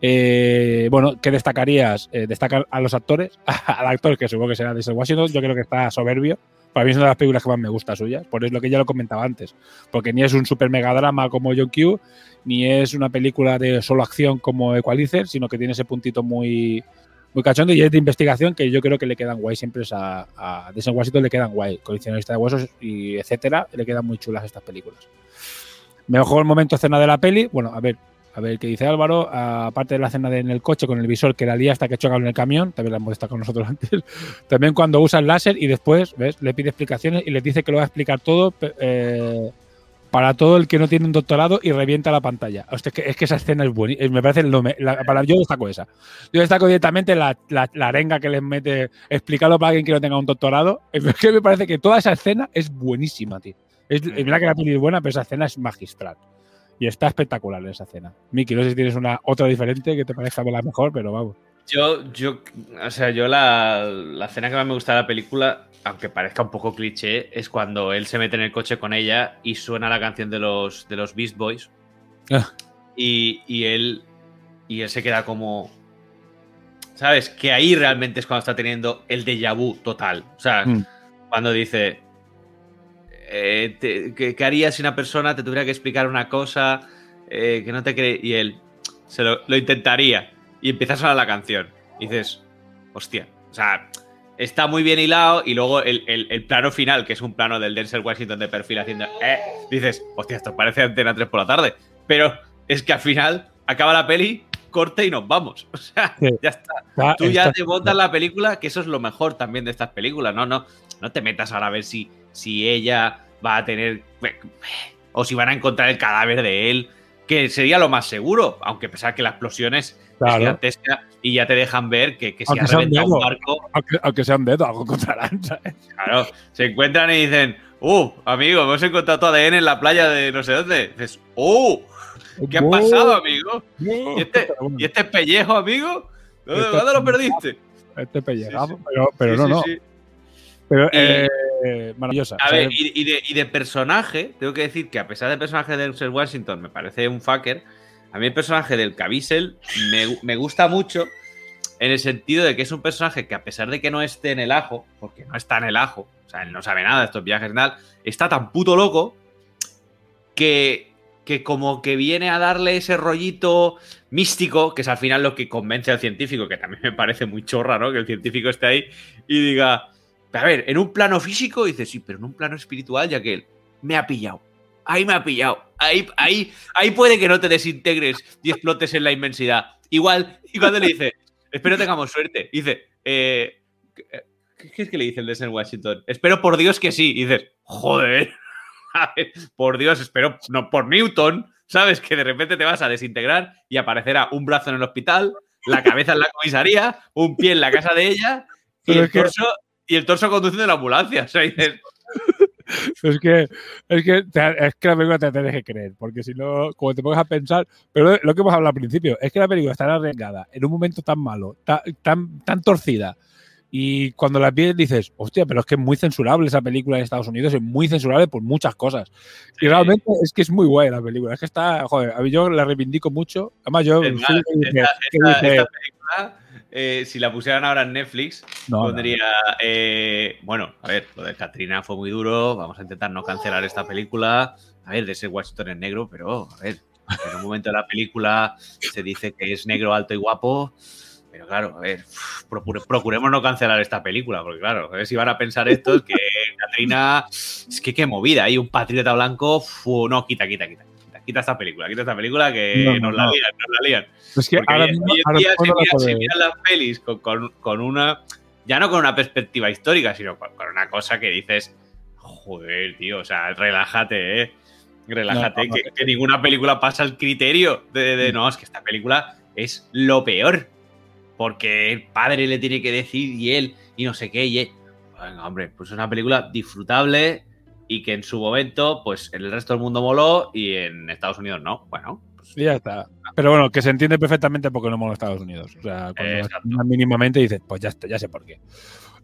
Eh, bueno, ¿qué destacarías? Eh, destacar a los actores, al actor que supongo que será Denzel Washington, yo creo que está soberbio. Para mí es una de las películas que más me gusta suyas, por es lo que ya lo comentaba antes, porque ni es un super mega drama como John Q, ni es una película de solo acción como Equalizer, sino que tiene ese puntito muy, muy cachondo y es de investigación que yo creo que le quedan guay siempre a, a Washington le quedan guay, coleccionista de huesos y etcétera, le quedan muy chulas estas películas. Mejor momento escena de la peli, bueno, a ver, a ver qué dice Álvaro, aparte de la escena de en el coche con el visor que la lía hasta que choca en el camión, también la hemos estado con nosotros antes, también cuando usa el láser y después. Le pide explicaciones y le dice que lo va a explicar todo eh, para todo el que no tiene un doctorado y revienta la pantalla. Es, que, es que esa escena es buena. Me parece para, yo destaco esa. Yo destaco directamente la, la, arenga que les mete explicarlo para alguien que no tenga un doctorado. Es que me parece que toda esa escena es buenísima, tío. Es, es verdad que la peli buena, pero esa escena es magistral. Y está espectacular esa escena. Miki, no sé si tienes una otra diferente que te parezca la mejor, pero vamos. Yo, yo, o sea, yo la, la escena que más me gusta de la película, aunque parezca un poco cliché, es cuando él se mete en el coche con ella y suena la canción de los, de los Beast Boys. Ah. Y, y él, y él se queda como. ¿Sabes? Que ahí realmente es cuando está teniendo el déjà vu total. O sea, Mm. cuando dice. Eh, te- ¿qué, qué harías si una persona te tuviera que explicar una cosa eh, que no te cree? Y él se lo, lo intentaría. Y empieza a sonar la canción. Y dices, hostia. O sea, está muy bien hilado. Y luego el, el- el plano final, que es un plano del Denzel Washington de perfil haciendo. Eh, dices, hostia, esto parece Antena 3 por la tarde. Pero es que al final acaba la peli, corte y nos vamos. O sea, Sí. ya está. Está- Tú ya está- te montas la película, que eso es lo mejor también de estas películas. No, no, no te metas ahora a ver si, si ella va a tener. O si van a encontrar el cadáver de él. Que sería lo más seguro, aunque pesar que la explosión es, Claro. gigantesca y ya te dejan ver que, que si Aunque ha reventado un barco, Aunque, aunque sea un dedo, algo encontrarán, ¿sabes? claro, se encuentran y dicen, uh, amigo, hemos encontrado tu ADN en la playa de no sé dónde. Dices, uh, ¿qué ha pasado, amigo? ¿Y este, ¿Y este pellejo, amigo? ¿Dónde, Este- dónde lo perdiste? este pellejo, Sí, sí. pero, pero Sí, no, no. Pero, Y- eh, maravillosa. A ver, y, y de, y de personaje, tengo que decir que a pesar del personaje de Denzel Washington me parece un fucker, a mí el personaje del Caviezel me, me gusta mucho en el sentido de que es un personaje que a pesar de que no esté en el ajo, porque no está en el ajo, o sea, él no sabe nada de estos viajes y tal, está tan puto loco que, que como que viene a darle ese rollito místico, que es al final lo que convence al científico, que también me parece muy chorra, ¿no? Que el científico esté ahí y diga, a ver, en un plano físico, dice, sí, pero en un plano espiritual, ya que él me ha pillado. Ahí me ha pillado. Ahí, ahí, ahí puede que no te desintegres y explotes en la inmensidad. Igual, y cuando le dice, espero tengamos suerte, dice, eh, ¿qué es que le dice el de Washington? Espero por Dios que sí. Y dices, joder, a ver, por Dios, espero, no, por Newton, ¿sabes? Que de repente te vas a desintegrar y aparecerá un brazo en el hospital, la cabeza en la comisaría, un pie en la casa de ella y el, torso, y el torso conduciendo la ambulancia. O sea, dices, es que, es que, es que la película te tienes que creer, porque si no, como te pongas a pensar, pero lo que hemos hablado al principio, es que la película está arriesgada en un momento tan malo, tan, tan, tan torcida, y cuando la ves dices, hostia, pero es que es muy censurable esa película en Estados Unidos, es muy censurable por muchas cosas. Y realmente es que es muy buena la película, es que está, joder, a mí yo la reivindico mucho. Además, yo... esta, película, eh, si la pusieran ahora en Netflix, pondría, eh, bueno, a ver, lo de Katrina fue muy duro, vamos a intentar no cancelar esta película. A ver, de ese Washington es negro, pero a ver, en un momento de la película se dice que es negro, alto y guapo. Pero claro, a ver, procuremos no cancelar esta película, porque claro, a ver si van a pensar esto, es que Katrina, es que qué movida, hay un patriota blanco, no, quita, quita, quita, quita, esta película, quita esta película que nos la lían, nos la lían. Es que ahora mismo, si, miras, las pelis con, una, ya no con una perspectiva histórica, sino con, una cosa que dices, joder, tío, o sea, relájate, eh. Relájate, que, ninguna película pasa el criterio de, de, no, es que esta película es lo peor porque el padre le tiene que decir y él, y no sé qué, y él. Venga, hombre, pues es una película disfrutable y que en su momento, pues en el resto del mundo moló y en Estados Unidos no. Bueno, pues, ya está. Pero bueno, que se entiende perfectamente porque no moló Estados Unidos. O sea, cuando mínimamente dices, pues ya, ya sé por qué.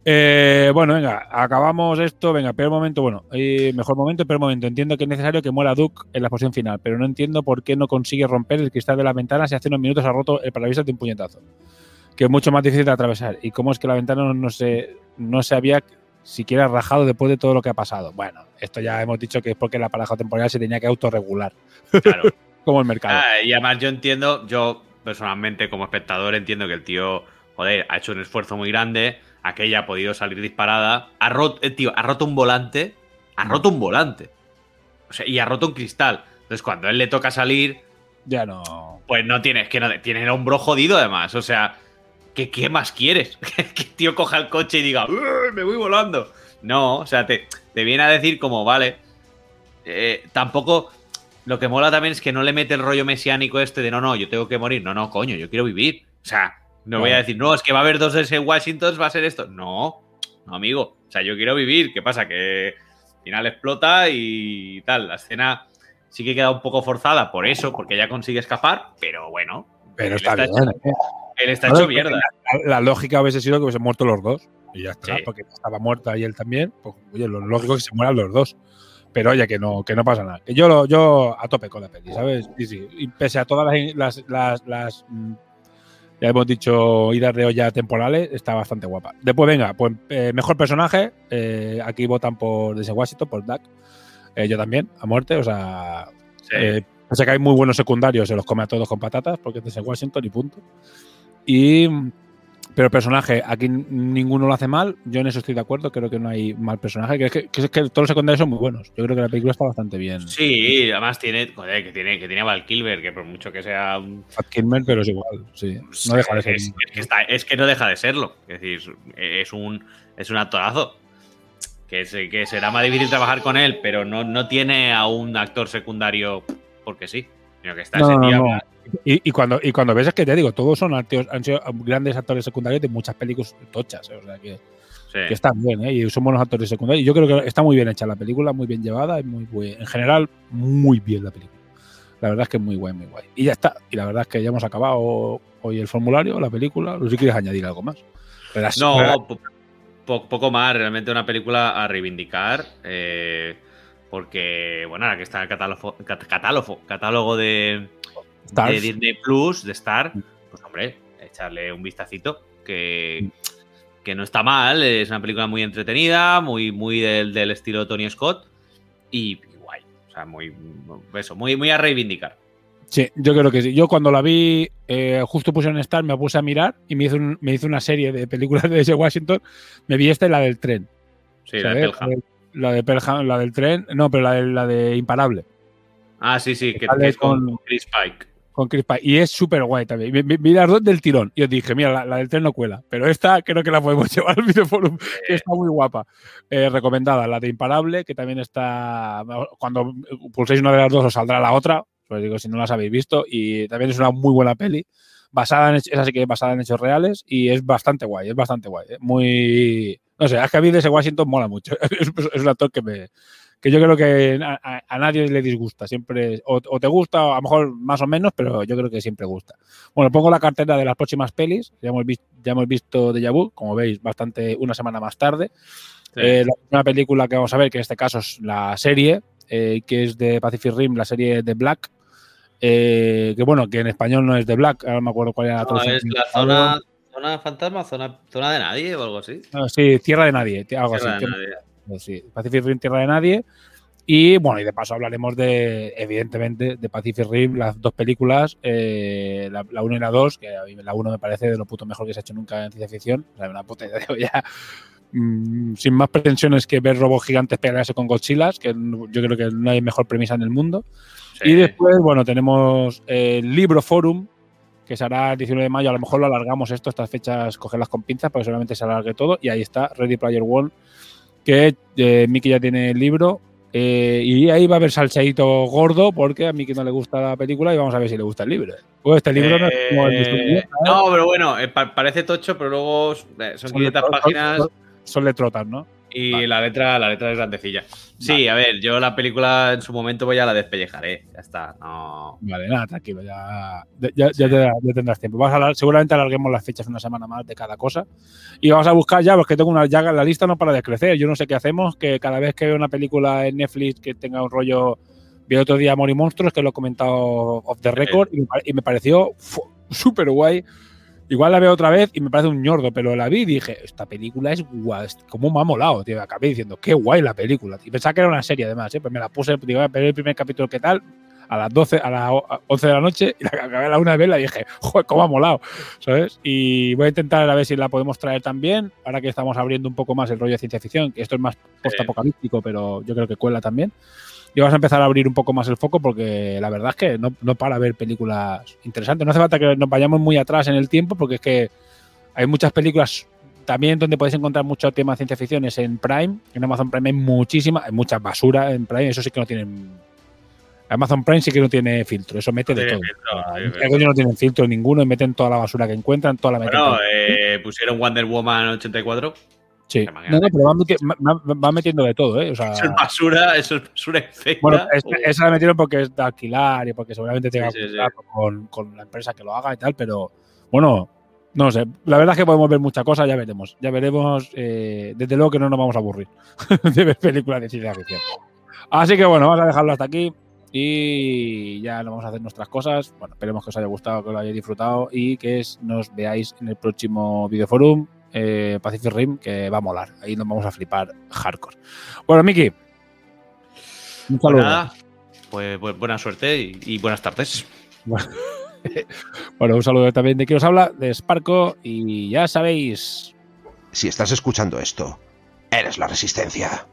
Eh, bueno, venga, acabamos esto. Venga, peor momento. Bueno, mejor momento, peor momento. Entiendo que es necesario que muera Duke en la posición final, pero no entiendo por qué no consigue romper el cristal de la ventana si hace unos minutos ha roto el parabrisas de un puñetazo que es mucho más difícil de atravesar. ¿Y cómo es que la ventana no se, no se había siquiera rajado después de todo lo que ha pasado? Bueno, esto ya hemos dicho que es porque la pareja temporal se tenía que autorregular. Claro. como el mercado. Ah, y además yo entiendo, yo personalmente como espectador entiendo que el tío, joder, ha hecho un esfuerzo muy grande, aquella ha podido salir disparada, ha roto, eh, tío, ha roto un volante, ha mm. roto un volante. O sea, y ha roto un cristal. Entonces cuando a él le toca salir... Ya no... Pues no tienes, que no, tiene el hombro jodido además, o sea ¿qué, más quieres? que el tío coja el coche y diga, me voy volando. No, o sea, te, te viene a decir como, vale, eh, tampoco... Lo que mola también es que no le mete el rollo mesiánico este de no, no, yo tengo que morir. No, no, coño, yo quiero vivir. O sea, no voy a decir, no, es que va a haber dos de ese Washington, va a ser esto. No, no, amigo. O sea, yo quiero vivir. ¿Qué pasa? Que al final explota y tal. La escena sí que queda un poco forzada por eso, porque ya consigue escapar, pero bueno. Pero está, bien. Él está hecho mierda. La, lógica hubiese sido que hubiesen muerto los dos. Y ya está, porque estaba muerta y él también. Pues, oye, lo lógico es que se mueran los dos. Pero oye, que no, que no pasa nada. Que yo, yo a tope con la peli, ¿sabes? Sí, sí. Y pese a todas las, las, las, mm, ya hemos dicho, idas de olla temporales, está bastante guapa. Después, venga, pues eh, mejor personaje. Eh, aquí votan por Desde Washington, por Duck. Eh, yo también, a muerte. O sea, sí. sé que hay muy buenos secundarios, se los come a todos con patatas, porque es Desde Washington y punto. Y, pero el personaje, aquí ninguno lo hace mal. Yo en eso estoy de acuerdo. Creo que no hay mal personaje. Que, que, que, que todos los secundarios son muy buenos. Yo creo que la película está bastante bien. Sí, además tiene, joder, que tiene, que tiene a Val Kilmer, que por mucho que sea. Val Kilmer, pero es igual. Sí. No deja de ser. Es, está, es, que no deja de serlo. Es decir, es un, es un actorazo. Que, que será más difícil trabajar con él, pero no, no tiene a un actor secundario porque sí. Sino que está ese tío. Y, cuando, y cuando ves es que te digo, todos son han sido grandes actores secundarios de muchas películas tochas. ¿eh? O sea que, que, están bien, ¿eh? Y son buenos actores secundarios. Yo creo que está muy bien hecha la película, muy bien llevada, y muy, en general, muy bien la película. La verdad es que es muy guay, muy guay. Y ya está. Y la verdad es que ya hemos acabado hoy el formulario, la película. No sé si quieres añadir algo más. no, poco más. Realmente una película a reivindicar. Eh, porque, bueno, ahora que está el catálogo, catálogo, catálogo de, de Disney Plus, de Star, pues hombre, echarle un vistacito, que, que no está mal, es una película muy entretenida, muy, muy del, del estilo Tony Scott y, y guay. O sea, muy, eso, muy, muy a reivindicar. Sí, yo creo que sí. Yo cuando la vi, eh, justo puse en Star, me puse a mirar y me hizo, un- me hizo una serie de películas de ese Washington. Me vi esta y la del tren. Sí, la de. Pelham. La de Pelham, la del tren. No, pero la de, la de Imparable. Ah, sí, sí, que, Sale que es con, con- Chris Pike. Con Chris Pine. Y es súper guay también. Las dos del tirón. Y os dije, mira, la, la del tren no cuela. Pero esta creo que la podemos llevar al videoforum, que está muy guapa. Eh, recomendada. La de Imparable, que también está. Cuando pulséis una de las dos, os saldrá la otra. Os digo, si no las habéis visto. Y también es una muy buena peli. Basada en, es así que basada en hechos reales. Y es bastante guay. Es bastante guay. ¿eh? Muy. No sé, es que a mí de ese Washington mola mucho. Es, es un actor que me, que yo creo que a, a- a nadie le disgusta. Siempre, o, o te gusta, o a lo mejor más o menos, pero yo creo que siempre gusta. Bueno, pongo la cartera de las próximas pelis. Ya hemos, vis- ya hemos visto Deja Vu, como veis, bastante una semana más tarde. Sí. Eh, la primera película que vamos a ver, que en este caso es la serie, eh, que es de Pacific Rim, la serie de Black. eh, que bueno, que en español no es de Black, ahora no me acuerdo cuál era la No, es la zona, zona fantasma, zona, zona de nadie o algo así. Ah, sí, Tierra de Nadie, algo Tierra así. de nadie. Sí, Pacific Rim, Tierra de Nadie. Y bueno, y de paso hablaremos de, evidentemente, de Pacific Rim, las dos películas, eh, la, la 1 y la 2, que a mí la 1 me parece de lo puto mejor que se ha hecho nunca en ciencia ficción. O sea, una puta idea de olla. mm, sin más pretensiones que ver robots gigantes pelearse con Godzillas, que yo creo que no hay mejor premisa en el mundo. Sí. Y después, bueno, tenemos el libro forum, que se hará el 19 de mayo. A lo mejor lo alargamos esto, estas fechas, cogerlas con pinzas, porque seguramente se alargue todo. Y ahí está, Ready Player One, que eh, Miki ya tiene el libro. eh, y ahí va a haber salseíto gordo, porque a Miki no le gusta la película y vamos a ver si le gusta el libro. Pues este libro no es como el Eh, ¿eh? no, pero bueno, eh, pa- parece tocho, pero luego eh, son 500 letro- páginas son- son letrotas, ¿no? Y la letra la letra es grandecilla. Sí, a ver, yo la película en su momento voy a la despellejaré. Ya está, no. Vale, nada, tranquilo, ya, ya, ya te- ya tendrás tiempo. Vamos a hablar- seguramente alarguemos las fechas una semana más de cada cosa. Y vamos a buscar ya, porque tengo una ya la lista no para de crecer. Yo no sé qué hacemos, que cada vez que veo una película en Netflix que tenga un rollo. Vi otro día Amor y Monstruos, que lo he comentado off the record, y me, y me pareció súper guay. Igual la veo otra vez y me parece un ñordo, pero la vi y dije, esta película es guay, como me ha molado, tío. Acabé diciendo, qué guay la película. Y pensaba que era una serie además, ¿eh? pues me la puse, digo, a ver el primer capítulo, ¿qué tal? A las 12, a las o- a 11 de la noche, y la acabé a la una vez, la dije, joder, cómo ha molado, ¿sabes? Y voy a intentar a ver si la podemos traer también, ahora que estamos abriendo un poco más el rollo de ciencia ficción, que esto es más postapocalíptico, pero yo creo que cuela también. Y vamos a empezar a abrir un poco más el foco porque la verdad es que no, no para ver películas interesantes. No hace falta que nos vayamos muy atrás en el tiempo porque es que hay muchas películas también donde podéis encontrar mucho tema de ciencia ficción es en Prime. En Amazon Prime hay muchísima, hay mucha basura en Prime, eso sí que no tienen. Amazon Prime sí que no tiene filtro, eso mete No de todo. filtro, coño no tienen filtro ninguno y meten toda la basura que encuentran, toda la. Bueno, eh, pusieron Wonder Woman 84. Sí. No, no, pero meti- va- metiendo de todo, ¿eh? O sea, Eso es basura, eso es basura infecta. Bueno, es- o- esa la metieron porque es de alquilar y porque seguramente tenga Sí, sí, Con, con la empresa que lo haga y tal, pero bueno, no sé. La verdad es que podemos ver muchas cosas, ya veremos. Ya veremos. eh, desde luego que no nos vamos a aburrir de ver películas de ciencia ficción. Así que bueno, vamos a dejarlo hasta aquí y ya nos vamos a hacer nuestras cosas. Bueno, esperemos que os haya gustado, que lo hayáis disfrutado y que nos veáis en el próximo videoforum. Eh, Pacific Rim, que va a molar. Ahí nos vamos a flipar hardcore. Bueno, Miki. Un Pues saludo. nada, pues, pues buena suerte y, y buenas tardes. Bueno, un saludo también de quien os habla, de Sparco, y ya sabéis, Si estás escuchando esto, eres la resistencia.